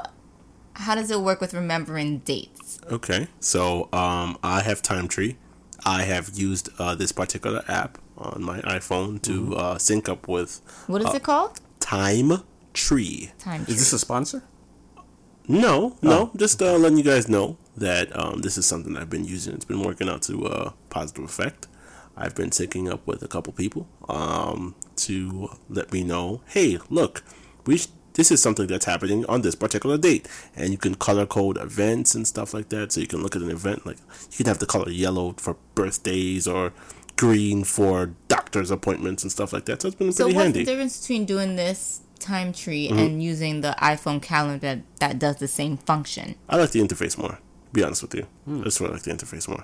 how does it work with remembering dates? Okay. So um, I have Time Tree. I have used uh, this particular app on my iPhone to Mm-hmm. uh, sync up with What is it called? Time Tree. Time. Tree. Is this a sponsor? No, no, just uh, letting you guys know that um, this is something I've been using. It's been working out to uh, positive effect. I've been syncing up with a couple people um, to let me know, hey, look, we sh- this is something that's happening on this particular date, and you can color code events and stuff like that. So you can look at an event like you can have the color yellow for birthdays or green for doctor's appointments and stuff like that. So it's been So pretty what's the difference between doing this time tree Mm-hmm. and using the iPhone calendar that, that does the same function? I like the interface more. Be honest with you, Hmm. I just really like the interface more.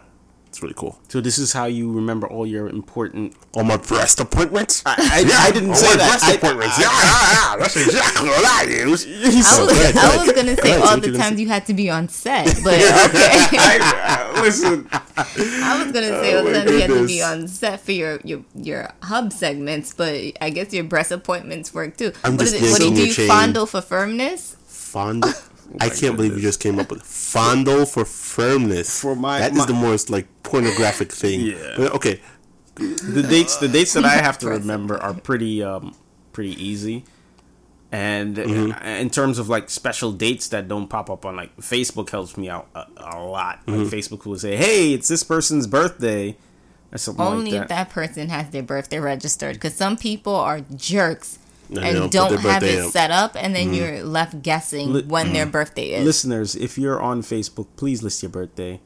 It's really cool. So this is how you remember all your important. On my breast appointments? I, I, I didn't on say my that. breast I- appointments. yeah, yeah, yeah. That's exactly what I use. *laughs* I was, go ahead, go I ahead. was gonna say Go all take the times you had to be on set, *laughs* but okay. *laughs* I- uh, listen, I was gonna say oh all the Oh times you had to be on set for your, your your hub segments, but I guess your breast appointments work too. I'm what is just it? What do you do? your chain. Fondle for firmness? Fond. I can't believe you just came up with fondle for firmness. *laughs* For my- that is my- the most like pornographic thing. Yeah. But okay. the dates the dates that I have to *laughs* remember are pretty um pretty easy. And Mm-hmm. in terms of like special dates that don't pop up on like Facebook helps me out a, a lot. Like Mm-hmm. Facebook will say, "Hey, it's this person's birthday," or something Only like if that. that person has their birthday registered, because some people are jerks And they don't put don't their have it up. Mm-hmm. set up, and then you're left guessing Li- when their birthday is. Listeners, if you're on Facebook, please list your birthday.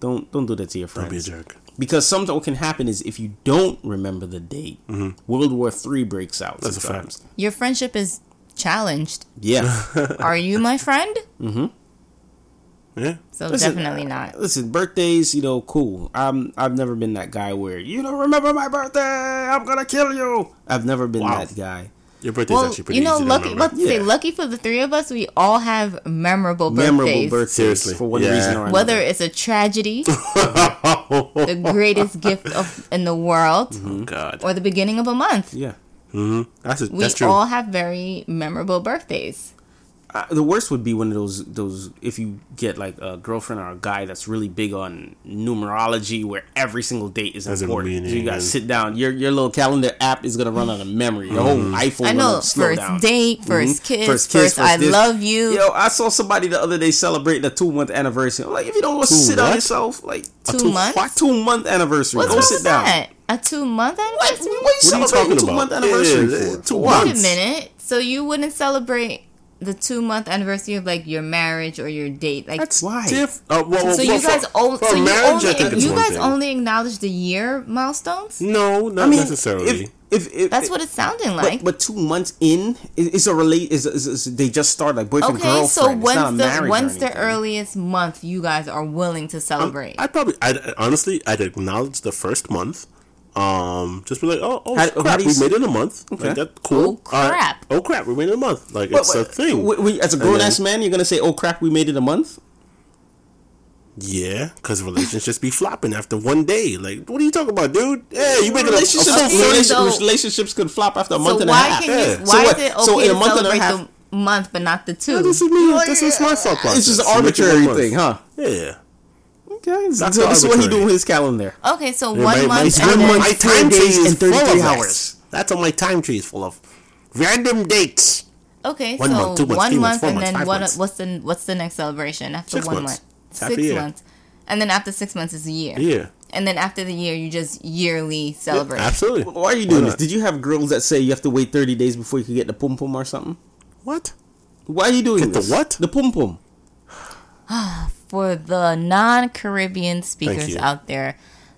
Don't don't do that to your friends. Don't be a friends. jerk. Because something what can happen is if you don't remember the date, World War Three breaks out. Mm-hmm. That's a fact. Your friendship is challenged. Yeah. *laughs* Are you my friend? Mm-hmm. Yeah. So Listen, definitely not. Listen, birthdays, you know, cool. I'm I've never been that guy where you don't remember my birthday. I'm gonna kill you. I've never been Wow. that guy. Your birthday's Well, actually pretty you know, easy lucky. remember. Let's say lucky for the three of us, we all have memorable birthdays. Memorable birthdays Seriously. for one Yeah. reason or another. Whether it's a tragedy, *laughs* the greatest gift of, in the world, mm-hmm. Oh God. or the beginning of a month, yeah, mm-hmm. That's, a, we that's true. all have very memorable birthdays. Uh, the worst would be one of those those if you get like a girlfriend or a guy that's really big on numerology, where every single date is Has a important. So you gotta and- sit down. Your your little calendar app is gonna run out of memory. Your whole iPhone. I know. slow First down. date, 1st Mhm. kiss, First first, kiss, I this. love you. Yo, I saw somebody the other day celebrating a two month anniversary. I'm like, if you don't want to sit on yourself, like Two two months? what? Two month anniversary. What's Go sit down. that? A two month What? What anniversary? are you What are you celebrating talking two month anniversary Yeah, for? two For what? Wait a minute. So you wouldn't celebrate the two month anniversary of like your marriage or your date? Like That's Why? diff- uh, well, well, so well, you guys for, only for so you marriage, I only it's you guys thing. only acknowledge the year milestones? No, not I mean, necessarily. If, if, if That's what it's sounding like. But, but two months in is, is a relate. Is, is, is they just start like boyfriend okay, girlfriend. so It's not a when's the marriage when's the earliest month you guys are willing to celebrate? I probably, I'd, honestly, I'd acknowledge the first month. Um, just be like, oh, oh How- how crap, do you we s- made it in a month. Okay. Like that, cool. Oh, All right. crap. Oh crap, we made it in a month. Like But- it's a thing. w- w- as a grown ass man, you're gonna say, "Oh crap, we made it a month." Yeah, because relationships be flopping after one day. Like, what are you talking about, dude? Yeah, you making a, a relationships, Okay, thirty- so- relationships could flop after a so month and a half. can yeah. you, So why what- is it okay so in a to month and a half- the month but not the two? This is me. This is my thought process. It's just an You make it one arbitrary thing, huh? Yeah. Okay, so That's this is what he do with his calendar. Okay, so Yeah, one my, my, month my, and then my time tree is and full of that. hours. That's what my time tree is full of. Random dates. Okay, One so month, two months, one three months, month, four and months, then five what? What's the what's the next celebration after Six one months. month? Half Six year. months, and then after six months is a year. Yeah. And then after the year, you just yearly celebrate. Absolutely. Why are you doing this? Did you have girls that say you have to wait 30 days before you can get the pum pum or something? What? Why are you doing Get the this? what? The pum pum. *sighs* *sighs* For the non-Caribbean speakers out there,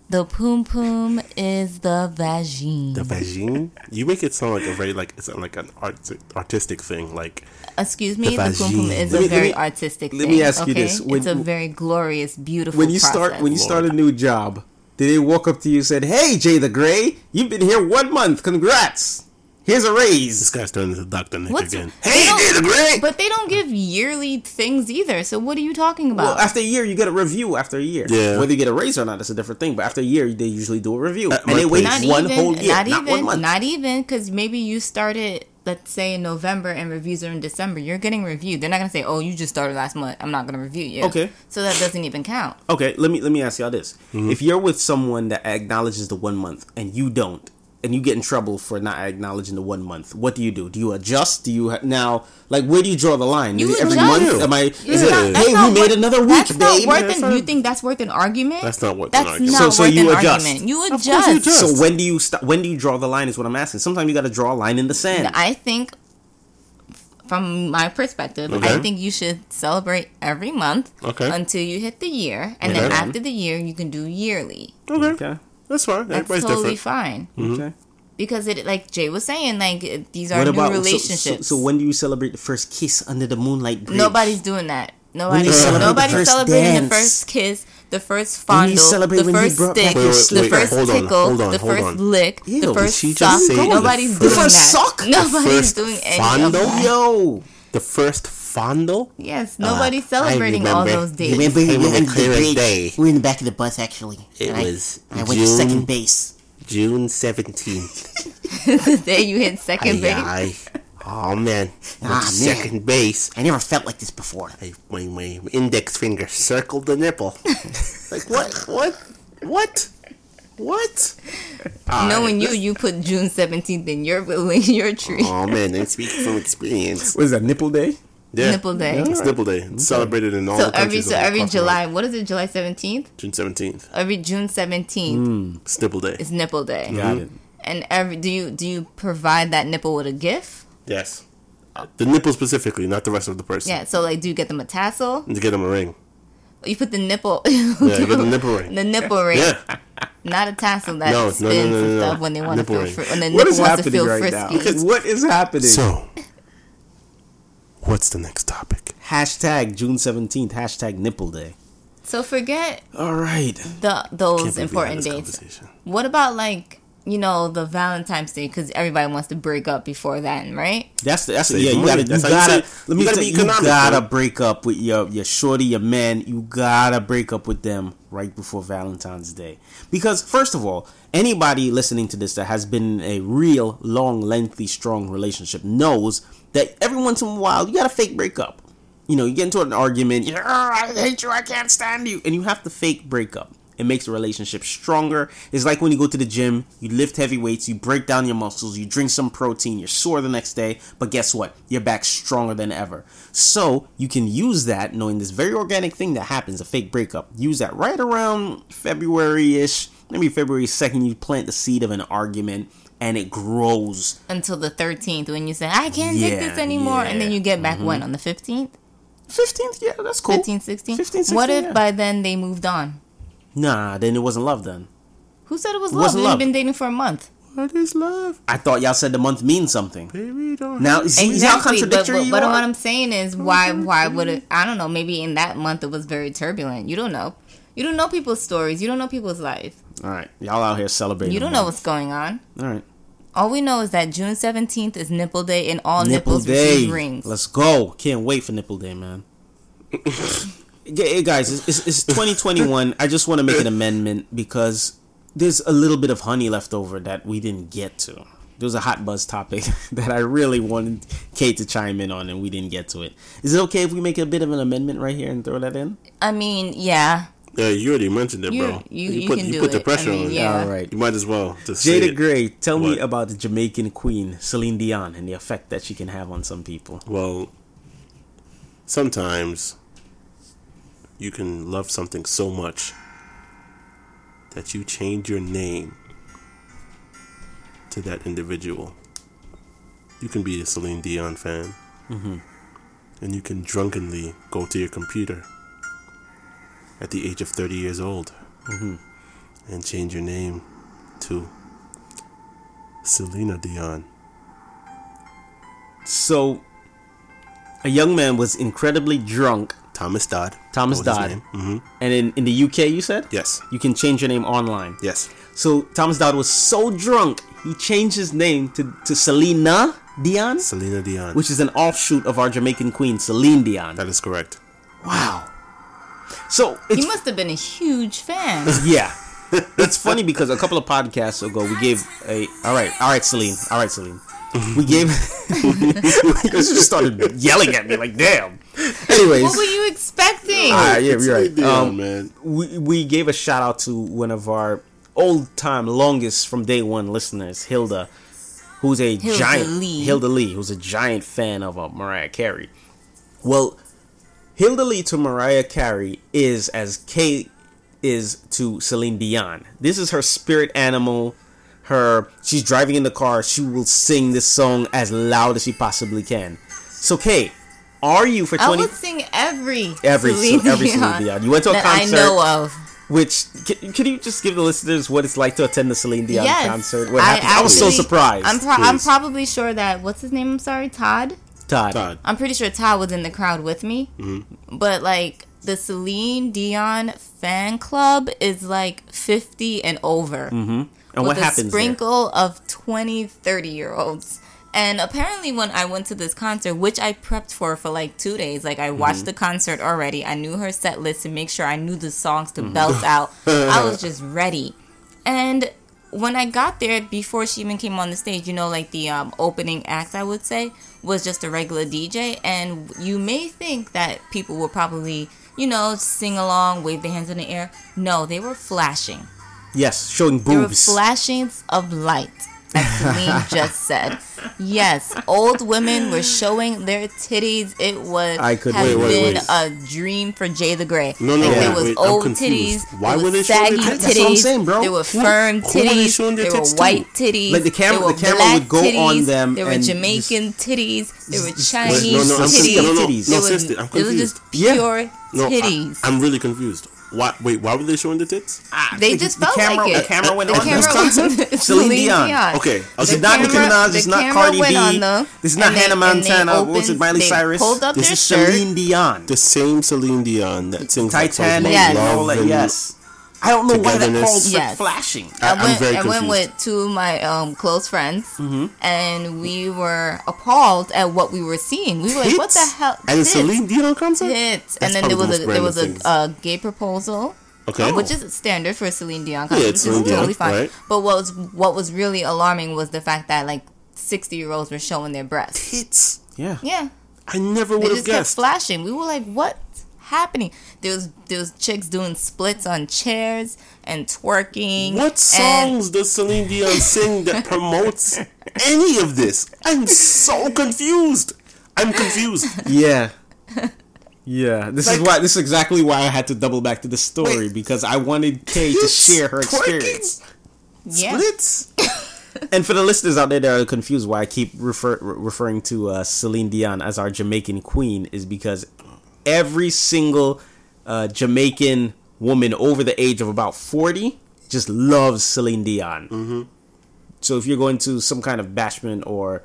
the poom poom is the vagine. The vagine? You make it sound like a very like it's like an art artistic thing. Like Excuse me, The the, poom poom is Let a me- let very me- artistic let thing. me ask you okay? this. When- it's a very glorious, beautiful When you process. start when you start a new job, did they walk up to you and said, "Hey, Jay the Gray, you've been here one month. Congrats. Here's a raise. this raise." guy's turning into Doctor Nick What's- again. Hey, don't- Jay Great. But they don't give yearly things either. So what are you talking Well, about? after a year, you get a review. After a year, Yeah. Whether you get a raise or not, that's a different thing. But after a year, they usually do a review, At and they wait not one even, whole year, not not, even, one month. not even, because maybe you started, let's say in November, and reviews are in December. You're getting reviewed. They're not gonna say, "Oh, you just started last month. I'm not gonna review you." Okay. So that doesn't even count. Okay, let me let me ask y'all this: Mm-hmm. If you're with someone that acknowledges the one month and you don't, and you get in trouble for not acknowledging the one month, what do you do? Do you adjust? Do you ha- now like where do you draw the line? You Is it every adjust. month? Am I? Is It's it? not- that's hey, not we made another week, That's not babe. worth That's an, not- You think that's worth an argument? That's not worth an argument. not So- so worth you an adjust. argument. You adjust. you adjust. So when do you st- when do you draw the line? Is what I'm asking. Sometimes you got to draw a line in the sand. I think, from my perspective, Okay. I think you should celebrate every month Okay. until you hit the year, and then after the year, you can do yearly. Okay. Okay. Okay. That's fine. That's Everybody's totally different. fine mm-hmm. Okay. because it, like Jay was saying, like these are What new about so- relationships. So, so, when do you celebrate the first kiss under the moonlight bridge? Nobody's doing that. Nobody's, you celebrate the nobody's first celebrating the first kiss, the first When fondle, the first brought stick, your Wait, wait, the first hold on, tickle, hold on, the hold first on. lick, Ew, the first she suck. just say the Nobody's first- doing The first that. suck? The *laughs* Nobody's first doing any fondle? of that. Yo, The first fondle. Yes, nobody's I celebrating all those days. Remember, Hey, we when were the in the day. We were in the back of the bus, actually. It And I- was I, went to June- second base. June seventeenth. *laughs* the day you hit second base. I, oh man, Ah, man. second base. I never felt like this before. I, my, my index finger circled the nipple. *laughs* like what? What? What? What? *laughs* Knowing you, you put June seventeenth in your in your tree. Oh man, I speak from experience. what is that? Nipple day? Yeah. Nipple day. It's nipple day. It's celebrated in all So the every countries so every. July, what is it? July seventeenth. June seventeenth. Every June seventeenth hmm. It's nipple day. It's nipple day. Got mm-hmm. it. And every do you do you provide that nipple with a gift? Yes. The nipple specifically, not the rest of the person. Yeah. So like, do you get them a tassel? And to get them a ring. You put the nipple. *laughs* Yeah, you get the nipple ring. the nipple ring, Yeah. not a tassel that No, no, no, spins no, and no, no. stuff when they want to Nipple feel ring. fr- when the What nipple wants to happening feel right frisky. now? *laughs* What is happening? So, what's the next topic? hashtag June seventeenth. Hashtag Nipple Day. So forget All right. the those believe we had important dates. What about like you know, the Valentine's Day because everybody wants to break up before then, right? That's the, that's the, yeah. You gotta you That's how you gotta save- let me you gotta you, you gotta break up with your your shorty, your man. You gotta break up with them right before Valentine's Day because first of all, anybody listening to this that has been in a real long, lengthy, strong relationship knows that every once in a while you gotta fake breakup. You know, you get into an argument. You "Oh, ah, I hate you. I can't stand you, and you have to fake breakup. It makes a relationship stronger. It's like when you go to the gym, you lift heavy weights, you break down your muscles, you drink some protein, you're sore the next day, but guess what? You're back stronger than ever. So you can use that, knowing this very organic thing that happens, a fake breakup. Use that right around February ish, maybe February 2nd, you plant the seed of an argument and it grows. Until the 13th when you say, I can't take this anymore. And then you get back when? On the 15th? 15th, yeah, that's cool. 15th, 16th? 15, 16, what if yeah. by then they moved on? Nah, then it wasn't love then. Who said it was love? wasn't We've love. been dating for a month. What is love? I thought y'all said the month means something. Baby, don't Now, see, see how Exactly, but, contradictory but, you but what I'm saying is, why why would it? I don't know. Maybe in that month it was very turbulent. You don't know. You don't know people's stories. You don't know people's life. All right, y'all out here celebrating. You don't know what's going on. All right, All we know is that June 17th is Nipple Day, and all nipple nipples day. receive rings. Let's go. Can't wait for nipple day, man. *laughs* Yeah, hey guys, it's, it's, it's 2021. I just want to make an amendment because there's a little bit of honey left over that we didn't get to. There was a hot buzz topic *laughs* that I really wanted Kate to chime in on, and we didn't get to it. Is it okay if we make a bit of an amendment right here and throw that in? I mean, yeah, Yeah, you already mentioned it, You- bro. you- you put, can you do put the pressure I mean, on. yeah. All right. You might as well just say Jada it. Gray, tell me about the Jamaican queen, Celine Dion, and the effect that she can have on some people. Well, sometimes you can love something so much that you change your name to that individual. You can be a Celine Dion fan, mm-hmm. and you can drunkenly go to your computer at the age of 30 years old and change your name to Selena Dion. So, a young man was incredibly drunk, Thomas Dodd. Thomas that was his Dodd. Mhm. and in, in the UK, you said? Yes. You can change your name online. Yes. So, Thomas Dodd was so drunk, he changed his name to, to Selena Dion, Selena Dion. which is an offshoot of our Jamaican queen, Celine Dion. that is correct. Wow. So, it's he must have been a huge fan. *laughs* Yeah. it's funny because a couple of podcasts ago we gave a all right, all right, Celine, all right, Celine. We gave because *laughs* you just started yelling at me like damn. Anyways, what were you expecting? ah, yeah, you're right. Celine Um, man. we we gave a shout out to one of our old time longest from day one listeners, Hilda, who's a Hilda giant Lee. Hilda Lee, who's a giant fan of uh, Mariah Carey. Well, Hilda Lee to Mariah Carey is as Kate is to Celine Dion. This is her spirit animal. Her she's driving in the car, she will sing this song as loud as she possibly can. So Kate, are you for I twenty would sing every every Celine every Dion Celine Dion? You went to a concert I know of. which can, can you just give the listeners what it's like to attend the Celine Dion yes, concert? What happened? I, was so surprised. I'm, pro- I'm probably sure that what's his name? I'm sorry, Todd. Todd. Todd. I'm pretty sure Todd was in the crowd with me. Mm-hmm. But like the Celine Dion fan club is like 50 and over. Mm-hmm. And with what a happens there? sprinkle of 20, 30 year olds. And apparently, when I went to this concert, which I prepped for for like two days, like I watched Mm-hmm. the concert already. I knew her set list to make sure I knew the songs Mm-hmm. to belt *laughs* out. I was just ready. And when I got there, before she even came on the stage, you know, like the um, opening act, I would say, was just a regular DJ. And you may think that people will probably, you know, sing along, wave their hands in the air. No, they were flashing. Yes, showing boobs. There were flashings of light, as Celine just said. Yes, old women were showing their titties. It was I could- have Wait, wait, been wait. a dream for Jay the Gray. No, no, Like, wait, there was wait, I'm old titties. Why were they was showing saggy their titties. tits? That's what I'm saying, bro. There were Who- firm who were they titties. showing their there were tits to? white titties. Like, the camera- were the camera would go on titties, them There were and Jamaican titties. There were Chinese Wait, no, no, I'm titties. confused. No, no, no, Titties. no, There was, sister, I'm it was confused. just Yeah. pure No, I, titties. I'm really confused. Why? Wait, why were they showing the tits? Ah, They the- just the felt camera, like it. The camera went the on camera this concert. was Celine Dion. Okay, This okay. is not Nicki camera- Minaj. the This is not camera Cardi went B. on them, This is not Hannah and they Montana. What's it? Miley they Cyrus. pulled up This their is shirt. Celine Dion. The same Celine Dion that sings that song Titanic. Yes. and all that. and- Yes. I don't know why that Togetherness. called for Yes. flashing. I- I I'm went, very I went with two of my um, close friends, Mm-hmm. and we were appalled at what we were seeing. We were like, "What the hell?" And a Celine Dion concert? hits, That's and then there was the a there was a random things. uh, gay proposal, Okay. which is standard for a Celine Dion Yeah, concert, it's which is Celine Dion, totally fine. right. But what was what was really alarming was the fact that like sixty year olds were showing their breasts. hits. Yeah. Yeah, I never they would have just kept guessed. flashing. We were like, "What's happening?" There was there was chicks doing splits on chairs and twerking. What and- songs does Celine Dion sing that *laughs* promotes any of this? I'm so confused. I'm confused. Yeah. Yeah, this is why. This is exactly why I had to double back to the story Wait. because I wanted Kay to share her experience. Yeah. Splits. *laughs* And for the listeners out there that are confused why I keep refer, re- referring to uh, Celine Dion as our Jamaican queen is because every single uh, Jamaican woman over the age of about 40 just loves Celine Dion. Mm-hmm. So if you're going to some kind of bashment or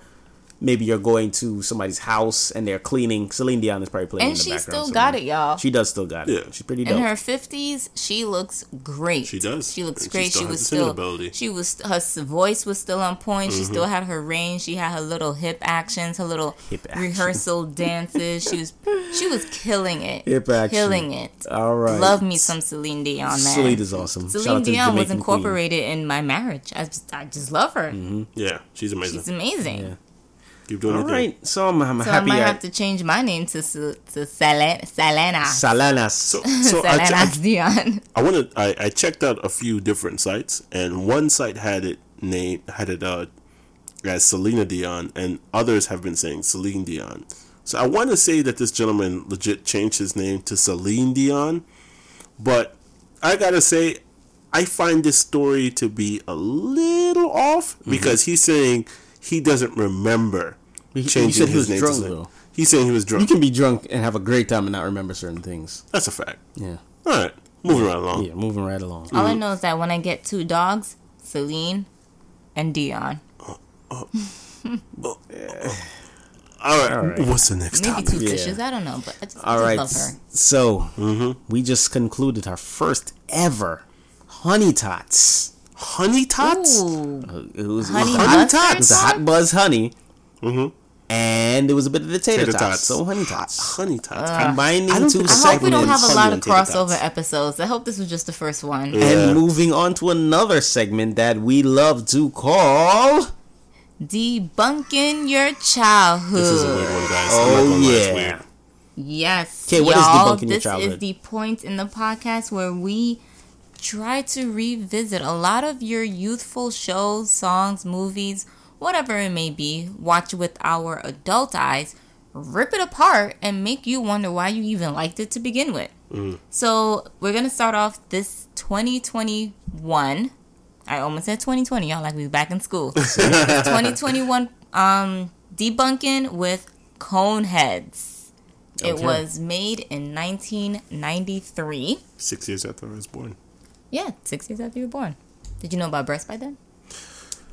maybe you're going to somebody's house and they're cleaning, Celine Dion is probably playing And in the she background. still got it, y'all. She does still got it. Yeah. She's pretty in her fifties, she looks great. She does. She looks And she great. still She has was the still. ability. She was. Her voice was still on point. Mm-hmm. She still had her range. She had her little hip actions, her little Hip action. rehearsal dances. She was. She was killing it. Hip action. Killing it. All right. Love me some Celine Dion, man. Celine is awesome. Celine out to the Dion was Jamaican queen. incorporated in my marriage. I just, I just love her. Yeah, she's amazing. She's amazing. Yeah. Keep doing All your thing. right, so I'm, I'm So I happy. might I, have to change my name to to Selena. Selena. Salanas. So, *laughs* so I, Selena I, Dion. I wanted I, I checked out a few different sites, and one site had it named had it uh as Selena Dion, and others have been saying Celine Dion. So I want to say that this gentleman legit changed his name to Celine Dion, but I gotta say, I find this story to be a little off because he's saying he doesn't remember He- he changing said he his was name. drunk, to though. He's saying he was drunk. You can be drunk and have a great time and not remember certain things. That's a fact. Yeah. All right, moving right along. Yeah, moving right along. All I mm-hmm. know is that when I get two dogs, Celine and Dion. Uh, uh, uh, all right, All right. what's the next Maybe topic? two Yeah. I don't know, but I just, I just right. love her. So, mm-hmm. we just concluded our first ever Honey Tots. Honey tots? Ooh. Uh, It was, Honey it was hot- mustard It was a hot buzz honey. Mhm. And there was a bit of the tater, Tater tots. tots. So, Honey Tots. Honey tots. Combining I don't two think- I hope we don't have a lot of Honey and tater crossover episodes. I hope this was just the first one. Yeah. And moving on to another segment that we love to call. Debunking your childhood. This is a weird one, guys. I'm Oh, not gonna lie, it's yeah. weird. Yes. Okay, what is y'all, debunking your this is the point in the podcast where we try to revisit a lot of your youthful shows, songs, movies, whatever it may be, watch with our adult eyes, rip it apart, and make you wonder why you even liked it to begin with. So we're gonna start off this 2021. I almost said 2020, y'all like we back in school. *laughs* 2021 um debunking with Coneheads. It was made in 1993. Six years after I was born. Yeah, six years after you were born. Did you know about breasts by then?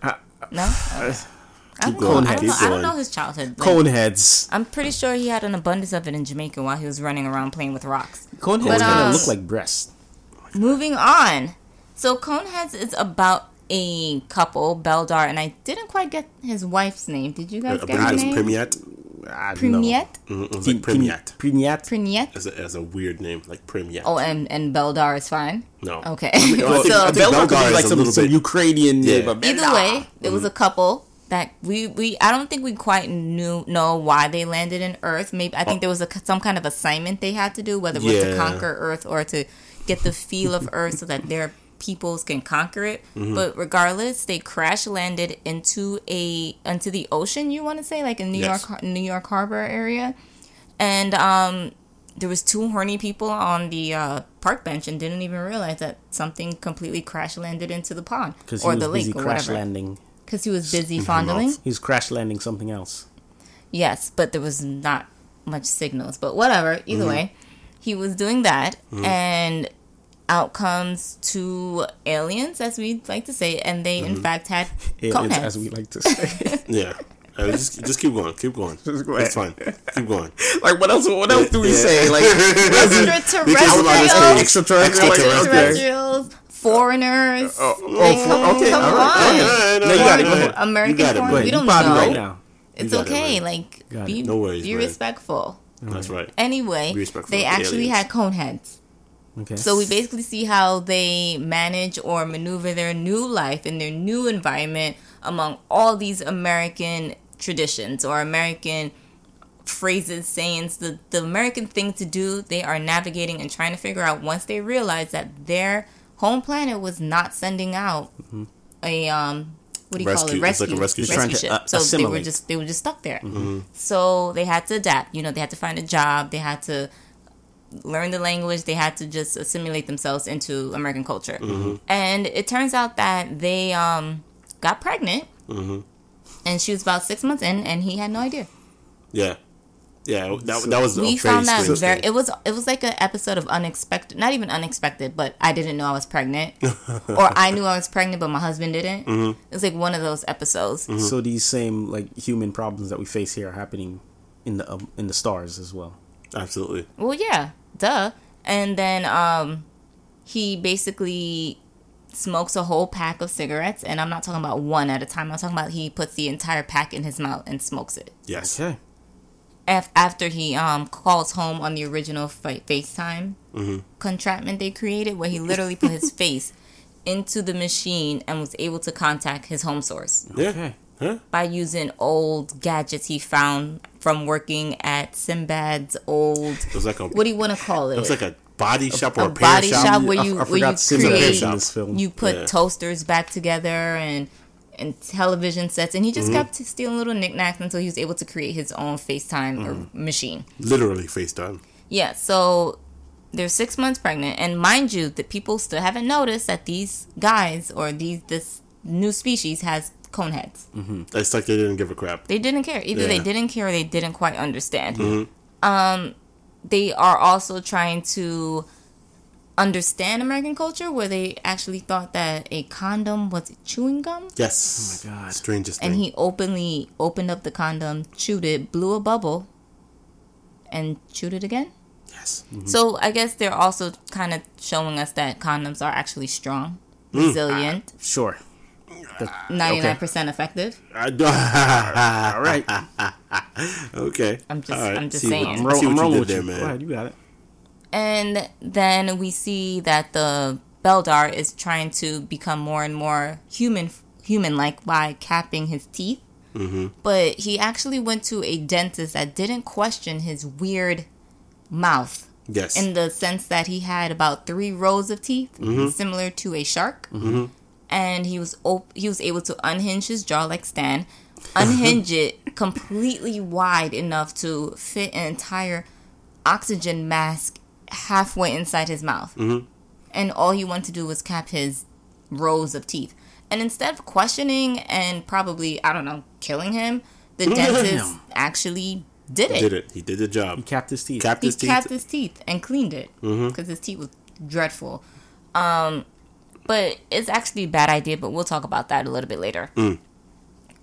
Uh, No. I don't, know. I, don't know. I don't know his childhood. Like, Coneheads. I'm pretty sure he had an abundance of it in Jamaica while he was running around playing with rocks. Coneheads But, kind uh, of look like breasts. Moving on. So Coneheads is about a couple, Beldar, and I didn't quite get his wife's name. Did you guys believe get her name? Prymaat. I don't know. Prymaat? Mhm, It was like Prymaat. Prymaat. Prymaat? As a, as a weird name, like Prymaat. Oh, and, and Beldar is fine? no. Okay. Well, *laughs* I think- so, I think Belgar could is like a some, little some bit- Ukrainian Yeah. name. but either Belgar. way, there was a couple that we, we I don't think we quite knew know why they landed in Earth. Maybe I think there was a some kind of assignment they had to do, whether it was to conquer Earth or to get the feel of Earth so that their peoples can conquer it. Mm-hmm. But regardless, they crash landed into a into the ocean. You want to say like in New Yes. York New York Harbor area, and um. There was two horny people on the uh, park bench and didn't even realize that something completely crash landed into the pond or was the lake or crash whatever landing. because he was busy fondling. He's crash landing something else. Yes, but there was not much signals. But whatever. Mm-hmm. Either way, he was doing that, and out comes two aliens, as we like to say, and they in fact had Mm-hmm. Aliens, as we like to say. *laughs* Yeah. Uh, just, just keep going. Keep going. Just go It's fine. Keep going. *laughs* Like what else? What else do we Yeah. say? Like *laughs* Extraterrestrials, extraterrestrial. extraterrestrials, foreigners. Oh, Like, for- come- okay, come all right, on. go ahead. No, No, you got it. Go ahead. American You got it, foreign, bro. we don't popped know. right now. It's You got it, okay. like, be. No worries, be respectful. That's right. Anyway, Be respectful they actually aliens. had cone heads. Okay. So we basically see how they manage or maneuver their new life in their new environment among all these American traditions or American phrases, sayings. The the American thing to do, they are navigating and trying to figure out once they realize that their home planet was not sending out a um what do you call it? Rescue. it It's like a rescue ship. To, ship. uh, so they were just they were just stuck there. So they had to adapt. You know, they had to find a job. They had to learn the language. They had to just assimilate themselves into American culture. And it turns out that they um, got pregnant, and she was about six months in, and he had no idea. Yeah. Yeah. That, that was we very found that strange very. It was it was like an episode of unexpected, not even unexpected, but I didn't know I was pregnant, *laughs* or I knew I was pregnant, but my husband didn't. It was like one of those episodes. So these same like human problems that we face here are happening in the um, in the stars as well. Absolutely. Well, yeah, duh. And then um, he basically smokes a whole pack of cigarettes, and I'm not talking about one at a time. I'm talking about he puts the entire pack in his mouth and smokes it. Yes. Okay. Af- after he um calls home on the original fa- FaceTime contraption they created, where he literally put his *laughs* face into the machine and was able to contact his home source Yeah. Okay. Huh? by using old gadgets he found from working at Sinbad's old. It was like a. What do you want to call it? It was like a body shop or a a, repair body shop. shop where you I where you create was in this film. you put Yeah. toasters back together and and television sets and he just Mm-hmm. kept stealing little knickknacks until he was able to create his own FaceTime or Mm-hmm. machine. Literally FaceTime. Yeah, so they're six months pregnant, and mind you, that people still haven't noticed that these guys or these this new species has cone heads. Mm-hmm. It's like they didn't give a crap. They didn't care. Either they didn't care or they didn't quite understand. Mm-hmm. Um, they are also trying to understand American culture, where they actually thought that a condom was chewing gum, Yes. Oh my God. Strangest and thing. he openly opened up the condom, chewed it, blew a bubble, and chewed it again. yes. Mm-hmm. So I guess they're also kind of showing us that condoms are actually strong, mm. resilient, Sure. Ninety nine percent effective. I All right. *laughs* okay. I'm just- All right. I'm just See what- saying. I'm, roll, see I'm what you rolling with there, you. man. Go ahead. You got it. And then we see that the Beldar is trying to become more and more human human like by capping his teeth. Mm-hmm. But he actually went to a dentist that didn't question his weird mouth Yes. in the sense that he had about three rows of teeth, similar to a shark. And he was op- he was able to unhinge his jaw like Stan, unhinge *laughs* it completely wide enough to fit an entire oxygen mask halfway inside his mouth. And all he wanted to do was cap his rows of teeth. And instead of questioning and probably I don't know killing him, the dentist actually did it. did it. He did the job. He capped his teeth. Capped He his teeth. capped his teeth and cleaned it because his teeth was dreadful. Um, but it's actually a bad idea. But we'll talk about that a little bit later. Mm.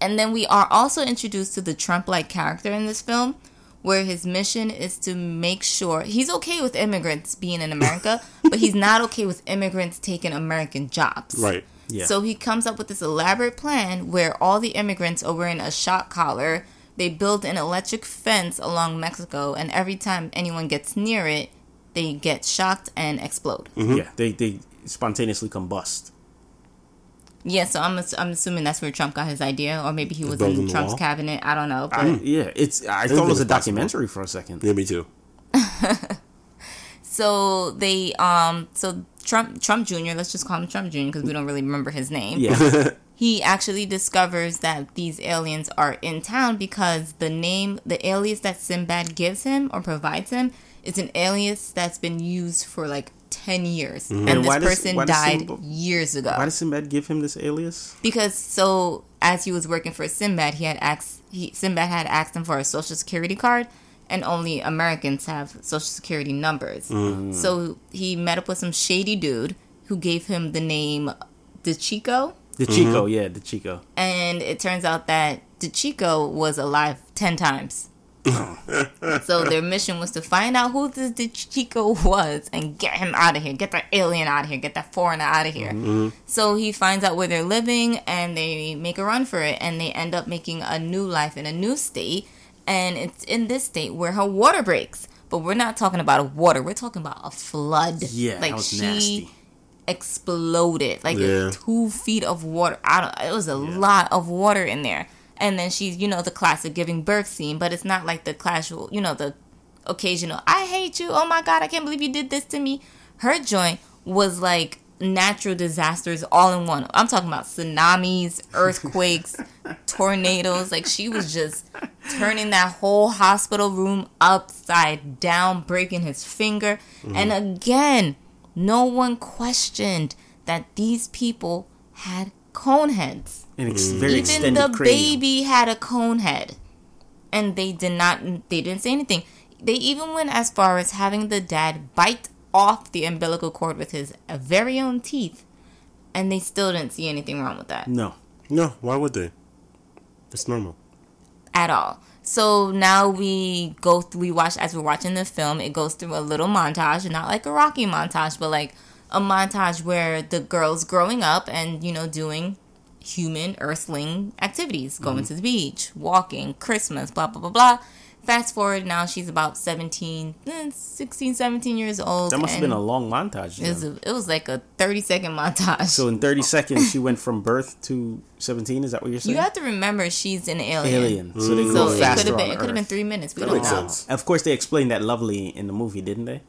And then we are also introduced to the Trump-like character in this film, where his mission is to make sure he's okay with immigrants being in America, *laughs* but he's not okay with immigrants taking American jobs. Right. Yeah. So he comes up with this elaborate plan where all the immigrants are wearing a shock collar. They build an electric fence along Mexico, and every time anyone gets near it, they get shocked and explode. Mm-hmm. Yeah. They they spontaneously combust. Yeah, so I'm I'm assuming that's where Trump got his idea, or maybe he was in Trump's wall? cabinet. I don't know. But I, yeah. It's. I thought it was a it's possible. documentary for a second. Yeah, me too. *laughs* so they um so Trump Trump Jr. Let's just call him Trump Jr. because we don't really remember his name. Yeah. *laughs* he actually discovers that these aliens are in town because the name, the alias that Sinbad gives him or provides him, is an alias that's been used for like 10 years. Mm-hmm. And, And this does- person died Sinbad- years ago. Why did Sinbad give him this alias? because so, as he was working for Sinbad, he had asked, he, Sinbad had asked him for a social security card. And only Americans have social security numbers. Mm-hmm. So he met up with some shady dude who gave him the name DeChico The Chico. Mm-hmm. Yeah. The Chico. and it turns out that DeChico was alive 10 times. So their mission was to find out who this Chico was and get him out of here. Get that alien out of here. Get that foreigner out of here. Mm-hmm. So he finds out where they're living and they make a run for it and they end up making a new life in a new state. And it's in this state where her water breaks. But we're not talking about a water. We're talking about a flood. Yeah, like she nasty. exploded. Like Yeah. two feet of water. I don't. It was a lot of water in there. And then she's, you know, the classic giving birth scene, but it's not like the casual, you know, the occasional. I hate you. Oh my god, I can't believe you did this to me. Her joint was like natural disasters all in one. I'm talking about tsunamis, *laughs* earthquakes, tornadoes. Like she was just turning that whole hospital room upside down, breaking his finger. Mm-hmm. And again, no one questioned that these people had cone heads. Ex- very Even the cranium. baby had a cone head. And they did not they didn't say anything. They even went as far as having the dad bite off the umbilical cord with his very own teeth. And they still didn't see anything wrong with that No. No, why would they? It's normal. at all. So now we go through, we watch as we're watching the film, it goes through a little montage, not like a Rocky montage, but like a montage where the girl's growing up and, you know, doing human earthling activities, going to the beach, walking, Christmas, blah, blah, blah, blah. Fast forward now, she's about 17, eh, 16, 17 years old. That must have been a long montage. It was, a, it was like a 30 second montage. So in *laughs* 30 seconds, she went from birth to 17. Is that what you're saying? you have to remember she's an alien. Alien. So they So it could have been it could have been three minutes. We That don't makes know. sense. Of course, they explained that lovely in the movie, didn't they?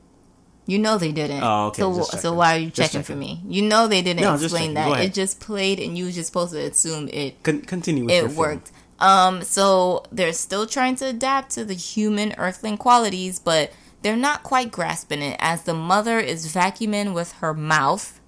You know they didn't. Oh, okay, So, so why are you Just checking, for me? You know they didn't No, explain that. It just played, and you were just supposed to assume it Con- continue it worked. Um, so they're still trying to adapt to the human earthling qualities, but they're not quite grasping it. As the mother is vacuuming with her mouth,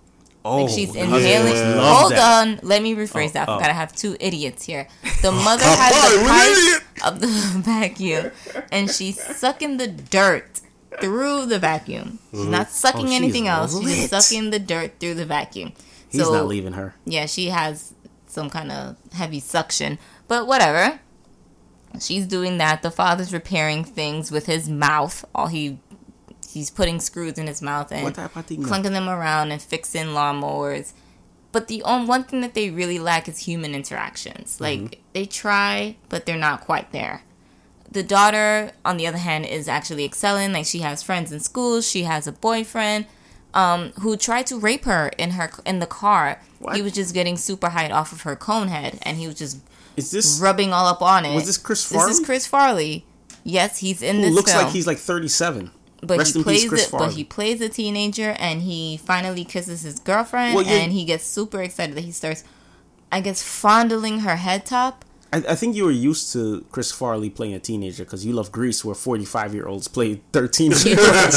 Oh, like she's inhaling. loves Hold that. on, let me rephrase Oh, that. I oh. forgot I have two idiots here. The *laughs* mother has the pipe of the *laughs* vacuum, and she's sucking the dirt through the vacuum. She's not sucking Oh, anything else. She's lit. sucking the dirt through the vacuum. He's so, not leaving her. yeah, she has some kind of heavy suction, but whatever. She's doing that. The father's repairing things with his mouth. All he he's putting screws in his mouth and What type of thing? clunking them around and fixing lawnmowers. But the only one thing that they really lack is human interactions. Like Mm-hmm. they try, but they're not quite there. The daughter, on the other hand, is actually excelling. Like she has friends in school. She has a boyfriend um, who tried to rape her in her in the car. What? He was just getting super high off of her cone head, and he was just Is this rubbing all up on it. Was this Chris Farley? This is Chris Farley. Yes, he's in who this looks film like he's like 37? but Rest he peace, plays Chris it. But he plays a teenager, and he finally kisses his girlfriend, Well, you- and he gets super excited that he starts, I guess, fondling her head top. I, I think you were used to Chris Farley playing a teenager because you love Grease, where 45 year olds play 13 year olds.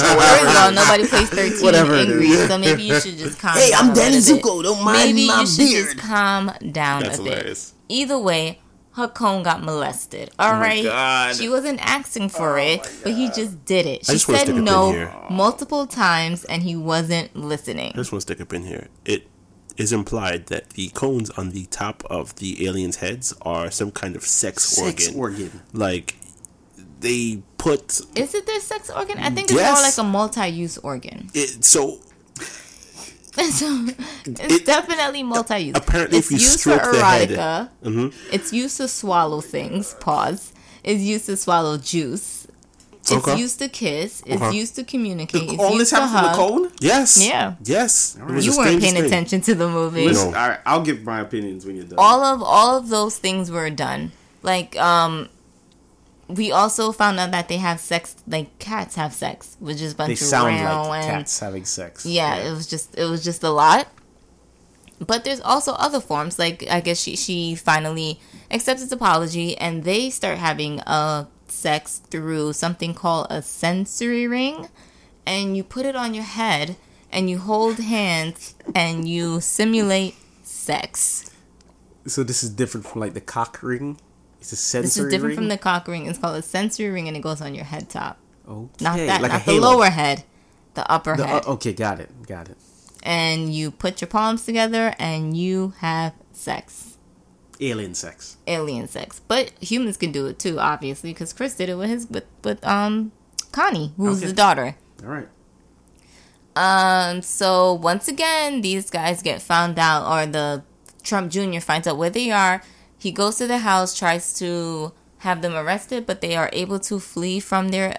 First of all, nobody plays thirteen Whatever in. Grease, so maybe you should just *laughs* calm Hey, down. I'm Danny. Zuko, don't mind Maybe my you should beard. just calm down That's a bit. Either way, her cone got molested. All Oh right, God. she wasn't asking for oh it, but he just did it. She said stick a pin no multiple times, and he wasn't listening. I just want to stick up in here. It is implied that the cones on the top of the aliens' heads are some kind of sex, Sex organ. organ. Like they put Is it their sex organ? I think it's Yes. more like a multi-use organ. it. So *laughs* So, it's It- definitely multi-use. apparently it's if you used for stroke the head- erotica. Mhm. It's used to swallow things. Pause. It's used to swallow juice. It's Okay. used to kiss. It's Okay. used to communicate. It's All used this to happened from the hug. cone? yes, Yeah. yes. It was You weren't paying thing. attention to the movie. Listen. All right, I'll give my opinions when you're done. all of all of those things were done. Like um we also found out that they have sex like cats have sex, which is a bunch they of sound like and cats having sex. yeah, it was just it was just a lot. But there's also other forms. Like I guess she she finally accepts his apology, and they start having uh sex through something called a sensory ring, and you put it on your head, and you hold hands, and you simulate sex. So this is different from like the cock ring. It's a sensory This is different ring? from the cock ring. It's called a sensory ring, and it goes on your head top. Okay, Not that, like not the lower head, the upper The- head. uh, okay, got it, got it. and you put your palms together, and you have sex. Alien sex. alien sex. But humans can do it too, obviously, because Chris did it with his with with um Connie, who's Okay. the daughter. All right. Um, so once again, these guys get found out, or the Trump Jr. finds out where they are. He goes to the house, tries to have them arrested, but they are able to flee from their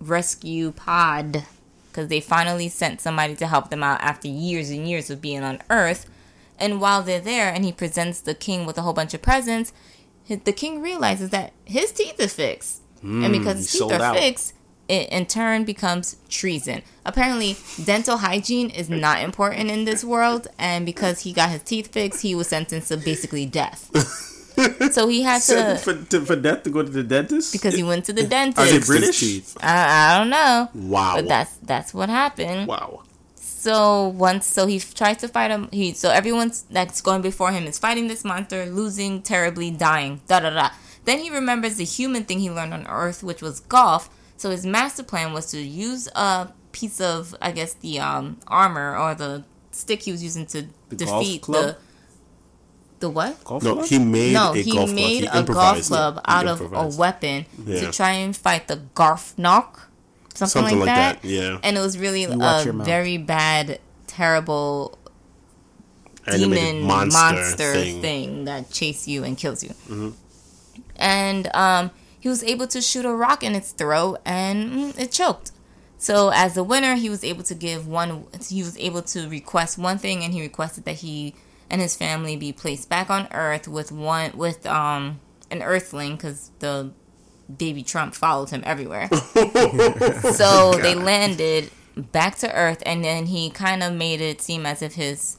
rescue pod because they finally sent somebody to help them out after years and years of being on Earth. And while they're there, and he presents the king with a whole bunch of presents, the king realizes that his teeth are fixed, and hmm, because his teeth are out. fixed, it in turn becomes treason. Apparently, dental hygiene is not important in this world, and because he got his teeth fixed, he was sentenced to basically death. *laughs* so he had to for, to, for death to go to the dentist? because he went to the dentist. Are they. British? Teeth. I, I don't know, Wow. but that's that's what happened. Wow. So once, so he tries to fight him. He so everyone's that's going before him is fighting this monster, losing terribly, dying. Da da da. Then he remembers the human thing he learned on Earth, which was golf. So his master plan was to use a piece of, I guess, the um, armor or the stick he was using to The golf defeat club? the the what? Golf No, club? he made no, a he golf made club. He a golf club out of a weapon Yeah. to try and fight the Garfnock, something, Something like, like that. that, yeah. and it was really watch a very bad, terrible Animated demon monster, monster, thing. thing. that chased you and kills you. Mm-hmm. And um, he was able to shoot a rock in its throat, and mm, it choked. So as a winner, he was able to give one. He was able to request one thing, and he requested that he and his family be placed back on Earth with one with um an Earthling, because the baby Trump followed him everywhere. *laughs* so they landed back to Earth, and then he kind of made it seem as if his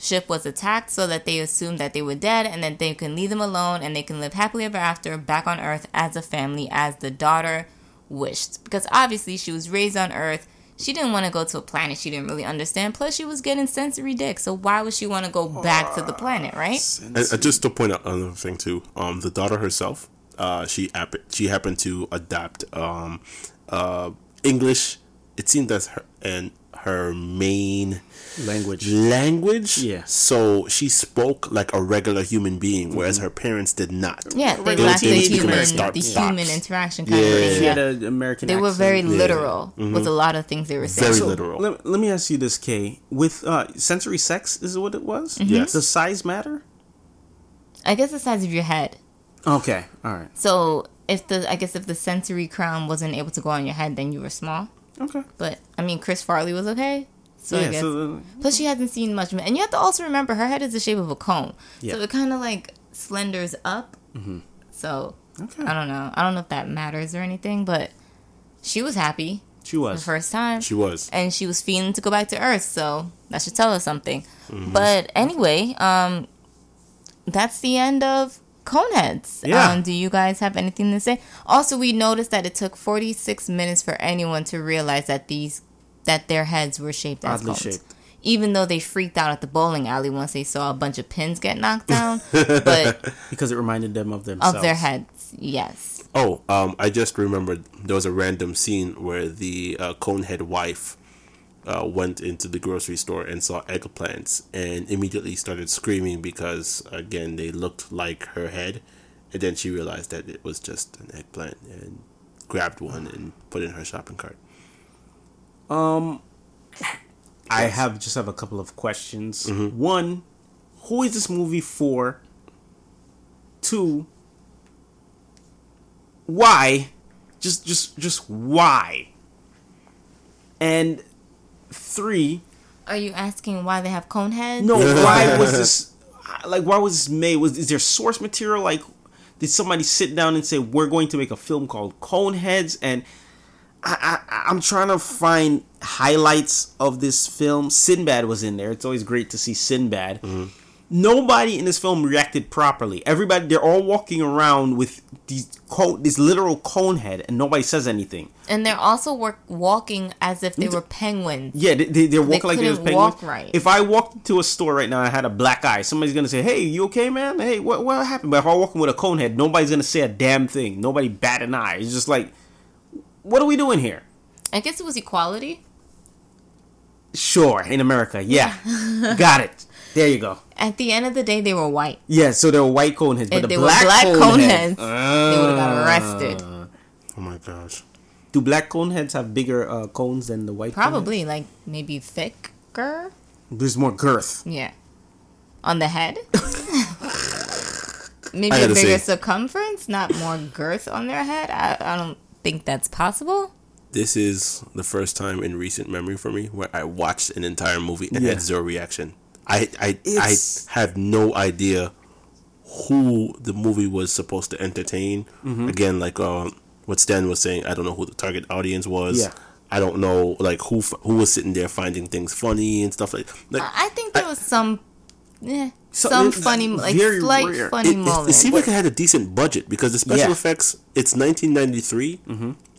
ship was attacked, so that they assumed that they were dead, and that they can leave them alone, and they can live happily ever after back on Earth as a family, as the daughter wished. Because obviously she was raised on Earth. She didn't want to go to a planet she didn't really understand. Plus, she was getting sensory dick. So why would she want to go back to the planet, right? And, and just to point out another thing too, um, the daughter herself, uh, she hap- she happened to adapt um, uh, English. It seemed that's her and her main Language. language. Yeah. So she spoke like a regular human being, whereas her parents did not. Yeah, they Regular lacked the teenage human, American the starts. human interaction kind Yeah. of thing. She had an American They were accent. very Yeah. literal with a lot of things they were saying. Very So, literal. Let, let me ask you this, Kay. With uh, sensory sex, is what it was? Mm-hmm. Yes. Does size matter? I guess the size of your head. Okay, all right. So if the I guess if the sensory crown wasn't able to go on your head, then you were small. Okay. But I mean, Chris Farley was okay. So I yeah, guess. so, uh, Plus, she hasn't seen much, of it. and you have to also remember her head is the shape of a cone, Yeah. so it kind of like slenders up. So okay. I don't know. I don't know if that matters or anything, but she was happy she was the first time. She was. and she was feeling to go back to Earth, so that should tell us something. Mm-hmm. But anyway, um, that's the end of Coneheads. Yeah. Um, do you guys have anything to say? Also, we noticed that it took 46 minutes for anyone to realize that these that their heads were shaped as Oddly cones. shaped. Even though they freaked out at the bowling alley once they saw a bunch of pins get knocked down, but *laughs* Because it reminded them of themselves. of their heads, yes. Oh, um, I just remembered there was a random scene where the uh, Conehead wife uh, went into the grocery store and saw eggplants and immediately started screaming because, again, they looked like her head. And then she realized that it was just an eggplant and grabbed one and put it in her shopping cart. Um, I have just have a couple of questions. Mm-hmm. One, who is this movie for? Two, why? Just just just why? And three, Are you asking why they have cone heads? no, *laughs* why was this like why was this made? Was is there source material like did somebody sit down and say we're going to make a film called Coneheads and I, I I'm trying to find highlights of this film. Sinbad was in there. It's always great to see Sinbad. Mm-hmm. Nobody in this film reacted properly. Everybody, they're all walking around with these cone, this literal cone head, and nobody says anything. And they're also work, walking as if they were penguins. Yeah, they, they, they're walking like they're penguins. walk right. If I walked into a store right now and I had a black eye, somebody's gonna say, "Hey, you okay, man? Hey, what what happened?" But if I walk in with a cone head, nobody's gonna say a damn thing. Nobody bat an eye. It's just like, what are we doing here? I guess it was equality. Sure, in America, yeah, *laughs* got it. There you go. At the end of the day, they were white. Yeah, so they were white cone heads, but If the they were black, black cone, cone heads, heads, they would have got arrested. Ah. Oh my gosh. Do black cone heads have bigger uh, cones than the white? cone? Probably like maybe thicker. There's more girth. Yeah. On the head? *laughs* maybe a bigger say- circumference, not more girth on their head. I, I don't think that's possible. This is the first time in recent memory for me where I watched an entire movie and Yeah. had zero reaction. I I It's- I have no idea who the movie was supposed to entertain. Mm-hmm. Again, like um, what Stan was saying, I don't know who the target audience was. Yeah. I don't know like who who was sitting there finding things funny and stuff like like. I I think there was some, eh, So- some funny, like slight rare. funny it, it, moments. it seemed like it had a decent budget because the special Yeah. effects it's 1993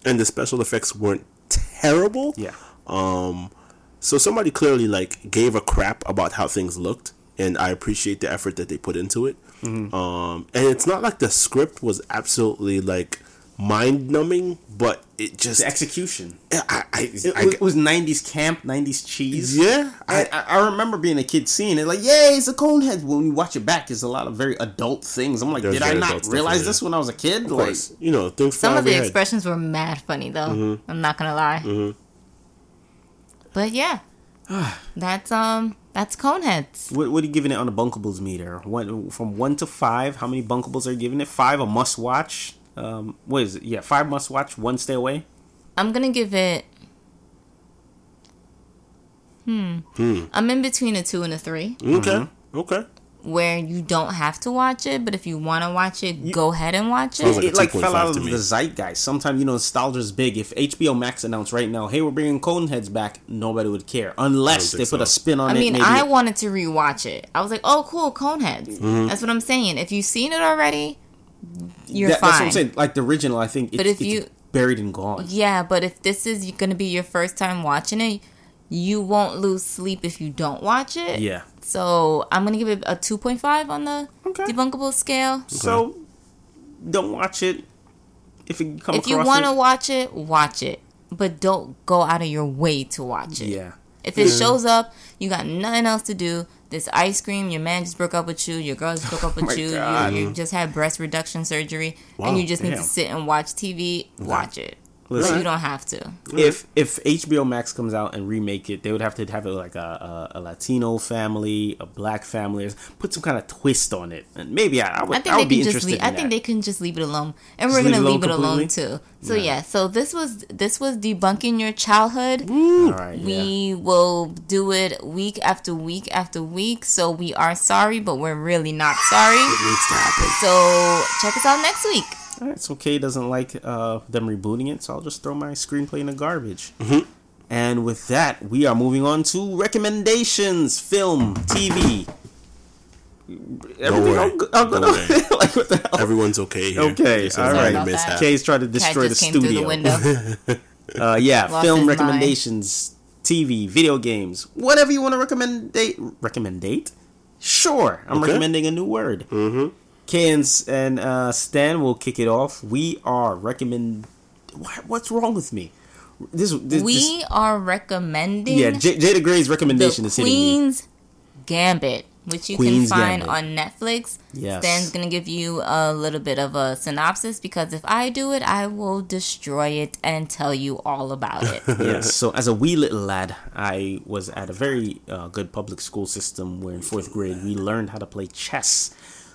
and the special effects weren't terrible Yeah. um so somebody clearly like gave a crap about how things looked and i appreciate the effort that they put into it um and it's not like the script was absolutely like mind numbing but it just The execution. I, I, It, I- was, it was 90s camp, 90s cheese. yeah I, I, I, I remember being a kid seeing it, like, yay, it's a cone head. When you watch it back, there's a lot of very adult things. I'm like, There's did I not realize in this when I was a kid? of Like, course you know things Some of the over head. expressions were mad funny though. I'm not gonna lie. But yeah, *sighs* that's um that's Coneheads. what, what are you giving it on the bunkables meter? One, from one to five, how many bunkables are you giving it? Five, a must watch. Um, what is it? Yeah, five must watch, one stay away. I'm gonna give it. Hmm. I'm in between a two and a three, okay Mm-hmm. okay where you don't have to watch it, but if you want to watch it, go ahead and watch it. like it like fell out of me. the zeitgeist. Sometimes you know nostalgia's big. If HBO Max announced right now, "Hey, we're bringing Coneheads back," nobody would care unless they put think a spin on I it. I mean, maybe I wanted to rewatch it. I was like, "Oh, cool, Coneheads." Mm-hmm. That's what I'm saying. If you've seen it already, you're That- fine. That's what I'm saying. Like the original, I think. It's, But if you- buried and gone. Yeah, but if this is going to be your first time watching it, you won't lose sleep if you don't watch it. Yeah. So I'm gonna give it a 2.5 on the Okay. debunkable scale. So don't watch it. If you come If you want to watch it, watch it, but don't go out of your way to watch it. yeah. If it mm. shows up, you got nothing else to do. This ice cream, your man just broke up with you, your girl just broke up *laughs* with Oh you, you, you just had breast reduction surgery, Wow, and you just need to sit and watch TV. Watch it. Listen. But you don't have to. If if HBO Max comes out and remake it, they would have to have it like a, a, a Latino family, a black family, put some kind of twist on it, and maybe I, I would I I, think would they be can just interested. leave. I think that. they can just leave it alone, and Just we're leave gonna it leave it alone alone too. So yeah. So this was this was debunking your childhood. Right. yeah. We will do it week after week after week. So we are sorry, but we're really not sorry. needs to happen So check us out next week. All right, so Kay doesn't like uh, them rebooting it, so I'll just throw my screenplay in the garbage. Mm-hmm. And with that, we are moving on to recommendations: film, TV. Everything worry. all good- all good? Don't worry. like what the hell? everyone's okay here Okay, This is all not right. a About mishap. Kay's trying to Cat destroy the came studio. the window. *laughs* Uh, yeah, Lost film his mind. recommendations, TV, video games, whatever you want to recommend. Recommendate? Sure, I'm Okay. recommending a new word. Mm-hmm. Kay and, uh, Stan will kick it off. We are recommend. What's wrong with me? This, this this- we are recommending yeah, J- Jay the Gray's recommendation is hitting me. Queen's Gambit, which you Queen's can find Gambit. on Netflix. Yes. Stan's gonna give you a little bit of a synopsis because if I do it, I will destroy it and tell you all about it. *laughs* yes. So as a wee little lad, I was at a very uh, good public school system where in fourth grade we learned how to play chess.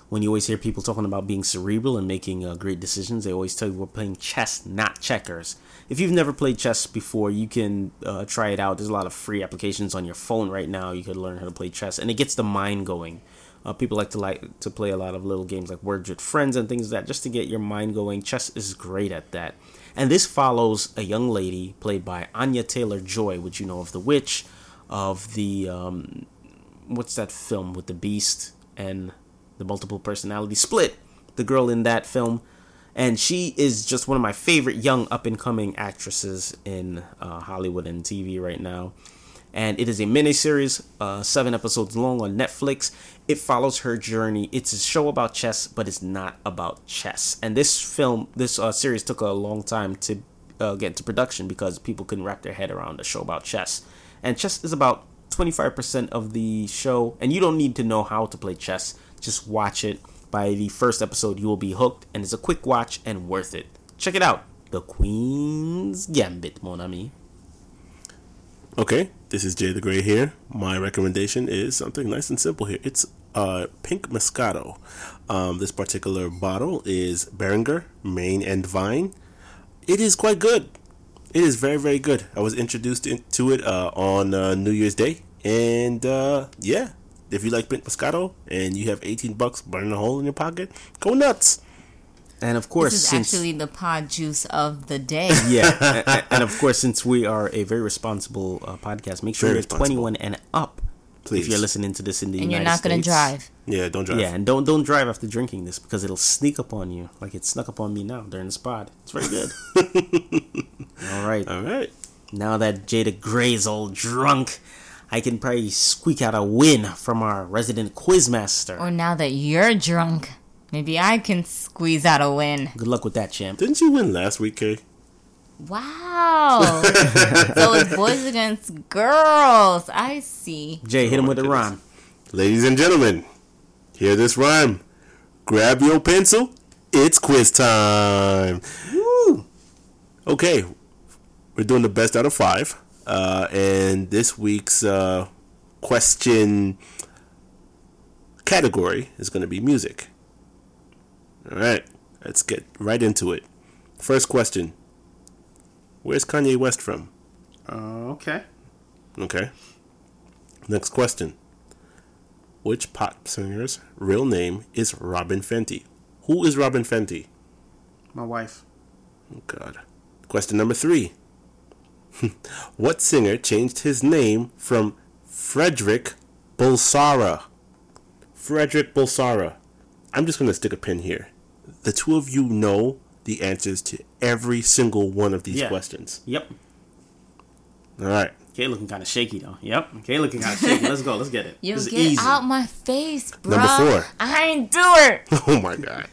When you always hear people talking about being cerebral and making uh, great decisions, they always tell you we're playing chess, not checkers. If you've never played chess before, you can uh, try it out. There's a lot of free applications on your phone right now. You could learn how to play chess, and it gets the mind going. Uh, people like to like to play a lot of little games like Words with Friends and things like that just to get your mind going. Chess is great at that. And this follows a young lady played by Anya Taylor Joy, which you know of The Witch, of the um, what's that film with the Beast and the multiple personality split. The girl in that film, and she is just one of my favorite young up and coming actresses in uh, Hollywood and TV right now. And it is a miniseries, uh, seven episodes long on Netflix. It follows her journey. It's a show about chess, but it's not about chess. And this film, this uh, series took a long time to uh, get into production because people couldn't wrap their head around a show about chess. And chess is about 25% of the show, and you don't need to know how to play chess. Just watch it. By the first episode, you will be hooked, and it's a quick watch and worth it. Check it out. The Queen's Gambit, mon ami. Okay, this is Jay the Gray here. My recommendation is something nice and simple here. It's uh, Pink Moscato. Um, this particular bottle is Beringer, Main and Vine. It is quite good. It is very, very good. I was introduced to it uh, on uh, New Year's Day. And uh, yeah, if you like Pink Moscato and you have 18 bucks burning a hole in your pocket, go nuts. And of course, This is since actually the pod juice of the day. *laughs* yeah, *laughs* a- a- and of course, since we are a very responsible uh, podcast, make sure Very you're 21 and up. Please. If you're listening to this in the and you're not going to drive. Yeah, don't drive. Yeah, and don't don't drive after drinking this because it'll sneak up on you like it snuck up on me now during this pod. It's very good. *laughs* all right, All right. now that Jay the Gray's all drunk, I can probably squeak out a win from our resident quizmaster. Or now that you're drunk, maybe I can squeeze out a win. Good luck with that, champ. Didn't you win last week, Kay? Wow. *laughs* so it's boys against girls. I see. Jay, hit him with a rhyme. Ladies and gentlemen, hear this rhyme. Grab your pencil. It's quiz time. Woo! Okay, we're doing the best out of five. Uh, and this week's uh, question category is going to be music. All right, let's get right into it. First question Where's Kanye West from? Uh, okay. Okay. Next question. Which pop singer's real name is Robyn Fenty? Who is Robyn Fenty? My wife. Oh, God. Question number three. *laughs* what singer changed his name from Frederick Bulsara? Frederick Bulsara. I'm just going to stick a pin here. The two of you know the answers to every single one of these Yeah. questions. Yep. All right. Okay, looking kind of shaky though. Yep. Okay, looking kind of shaky. Let's go. Let's get it. Yo, this is get easy. out my face, bro. Number four. I ain't do it. *laughs* Oh my god.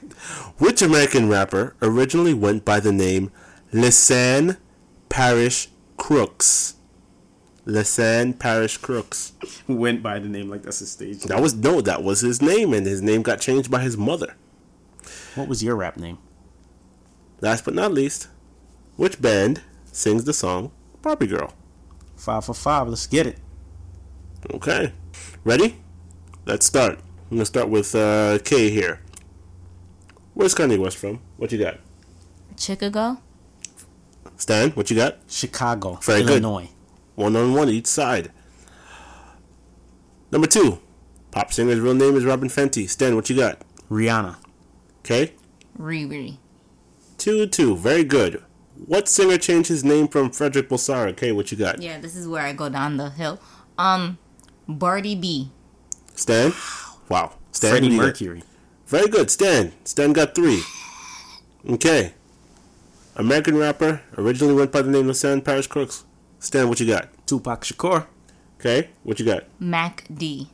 Which American rapper originally went by the name Lesane Parish Crooks? Lesane Parish Crooks. Went by the name like that's his stage. That was no, that was his name, and his name got changed by his mother. What was your rap name? Last but not least, which band sings the song Barbie Girl? Five for five. Let's get it. Okay. Ready? Let's start. I'm gonna start with uh, K here. Where's Kanye West from? What you got? Chicago? Stan, what you got? Chicago, Very good. Illinois. One on one each side. Number two, pop singer's real name is Robyn Fenty. Stan, what you got? Rihanna. Okay, Riri. two two, very good. What singer changed his name from Frederick Bulsara? Okay, what you got? Yeah, this is where I go down the hill. Um, Barty B. Stan. Wow. Stan, Freddie what do you got? Mercury. Very good, Stan. Stan got three. Okay. American rapper originally went by the name of Stan Paris Crooks. Stan, what you got? Tupac Shakur. Okay, what you got? Mac D.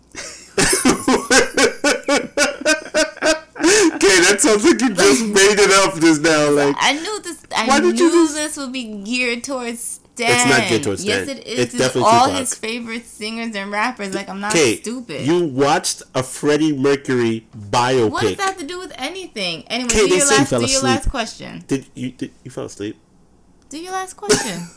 Okay, that sounds like you just made it up just now. Like, I knew this. I Why did you knew just- this would be geared towards Stan. It's not geared towards Yes, Stan. it is. It's It's definitely all Tupac. his favorite singers and rappers. Like I'm not okay, stupid. you watched a Freddie Mercury biopic. what does that have to do with anything? Anyway, Okay, do your say he last. fell Do your last question. Did you did, you fell asleep? Do your last question.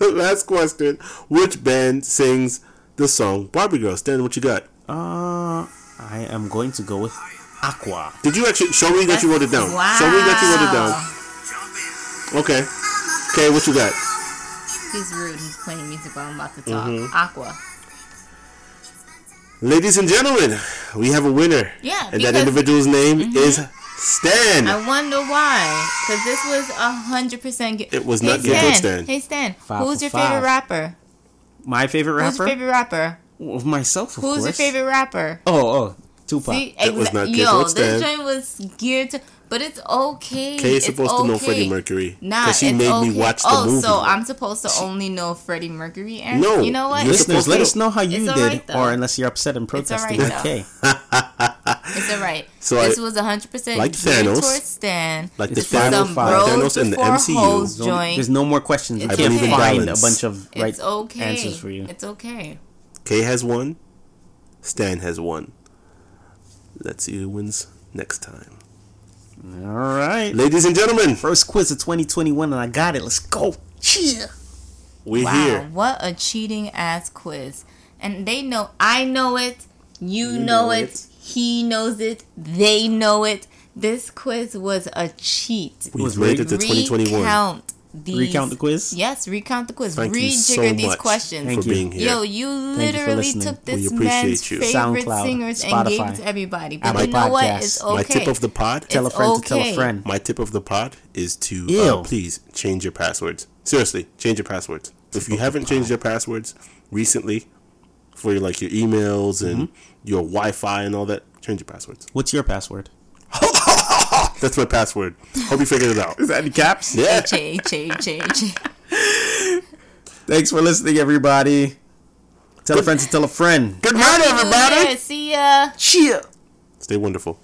*laughs* Last question: Which band sings the song "Barbie Girl"? Stan, what you got? Uh, I am going to go with Aqua. Did you actually show me that you wrote it down? wow. Show me that you wrote it down. Okay. Okay, what you got? He's rude. He's playing music while I'm about to talk. Mm-hmm. Aqua. Ladies and gentlemen, we have a winner. Yeah, And that individual's name is Stan. I wonder why. Because this was a hundred percent. It was not hey, Stan. Stan. Hey Stan, Five who's your five. favorite rapper? My favorite rapper? Who's your favorite rapper? Of myself, of Who's course. your favorite rapper? Oh, oh, Tupac. See, That was exa- not geared yo, towards this joint was geared to, but it's okay. Kay is It's supposed to know. Freddie Mercury. Nah, Because she it's made okay. me watch the oh, movie. so I'm supposed to only know Freddie Mercury? And No, you know what? Listeners, let us know how you It's did, alright, though. or unless you're upset and protesting *laughs* alright, *laughs* like though. Kay. It's alright. So this I- was 100% like Thanos, towards Stan. like the this is Thanos- some Thanos bros the MCU. There's no- There's no more questions. It's I can't okay. find a bunch of right it's okay. answers for you. It's okay. Kay has one. Stan has one. Let's see who wins next time. All right. Ladies and gentlemen, First quiz of 2021, and I got it. Let's go. Cheer. we're Wow, here. what a cheating ass quiz. And they know, I know it, you, You know, know it, it. he knows it, they know it. This quiz was a cheat. We've was made it to 2021 Recount these. Recount the quiz? Yes, recount the quiz. Thank you Rejigger so these much questions. Thank for you. being here. Yo, you you literally listening. took this man's you. favorite SoundCloud, singers and gave it to everybody. But you know what? Podcasts. It's My My tip of the pod. Tell a It's friend to tell a friend. My tip of the pod is to uh, please change your passwords. Seriously, change your passwords. If you haven't changed your passwords recently for your, like your emails and Mm-hmm. your Wi-Fi and all that, change your passwords. What's your password? *laughs* That's my password. Hope you figured it out. Is that in caps? Yeah. H H H H. Thanks for listening, everybody. Tell a friend to tell a friend. Good night, everybody. Yeah, see ya. Cheer. Stay wonderful.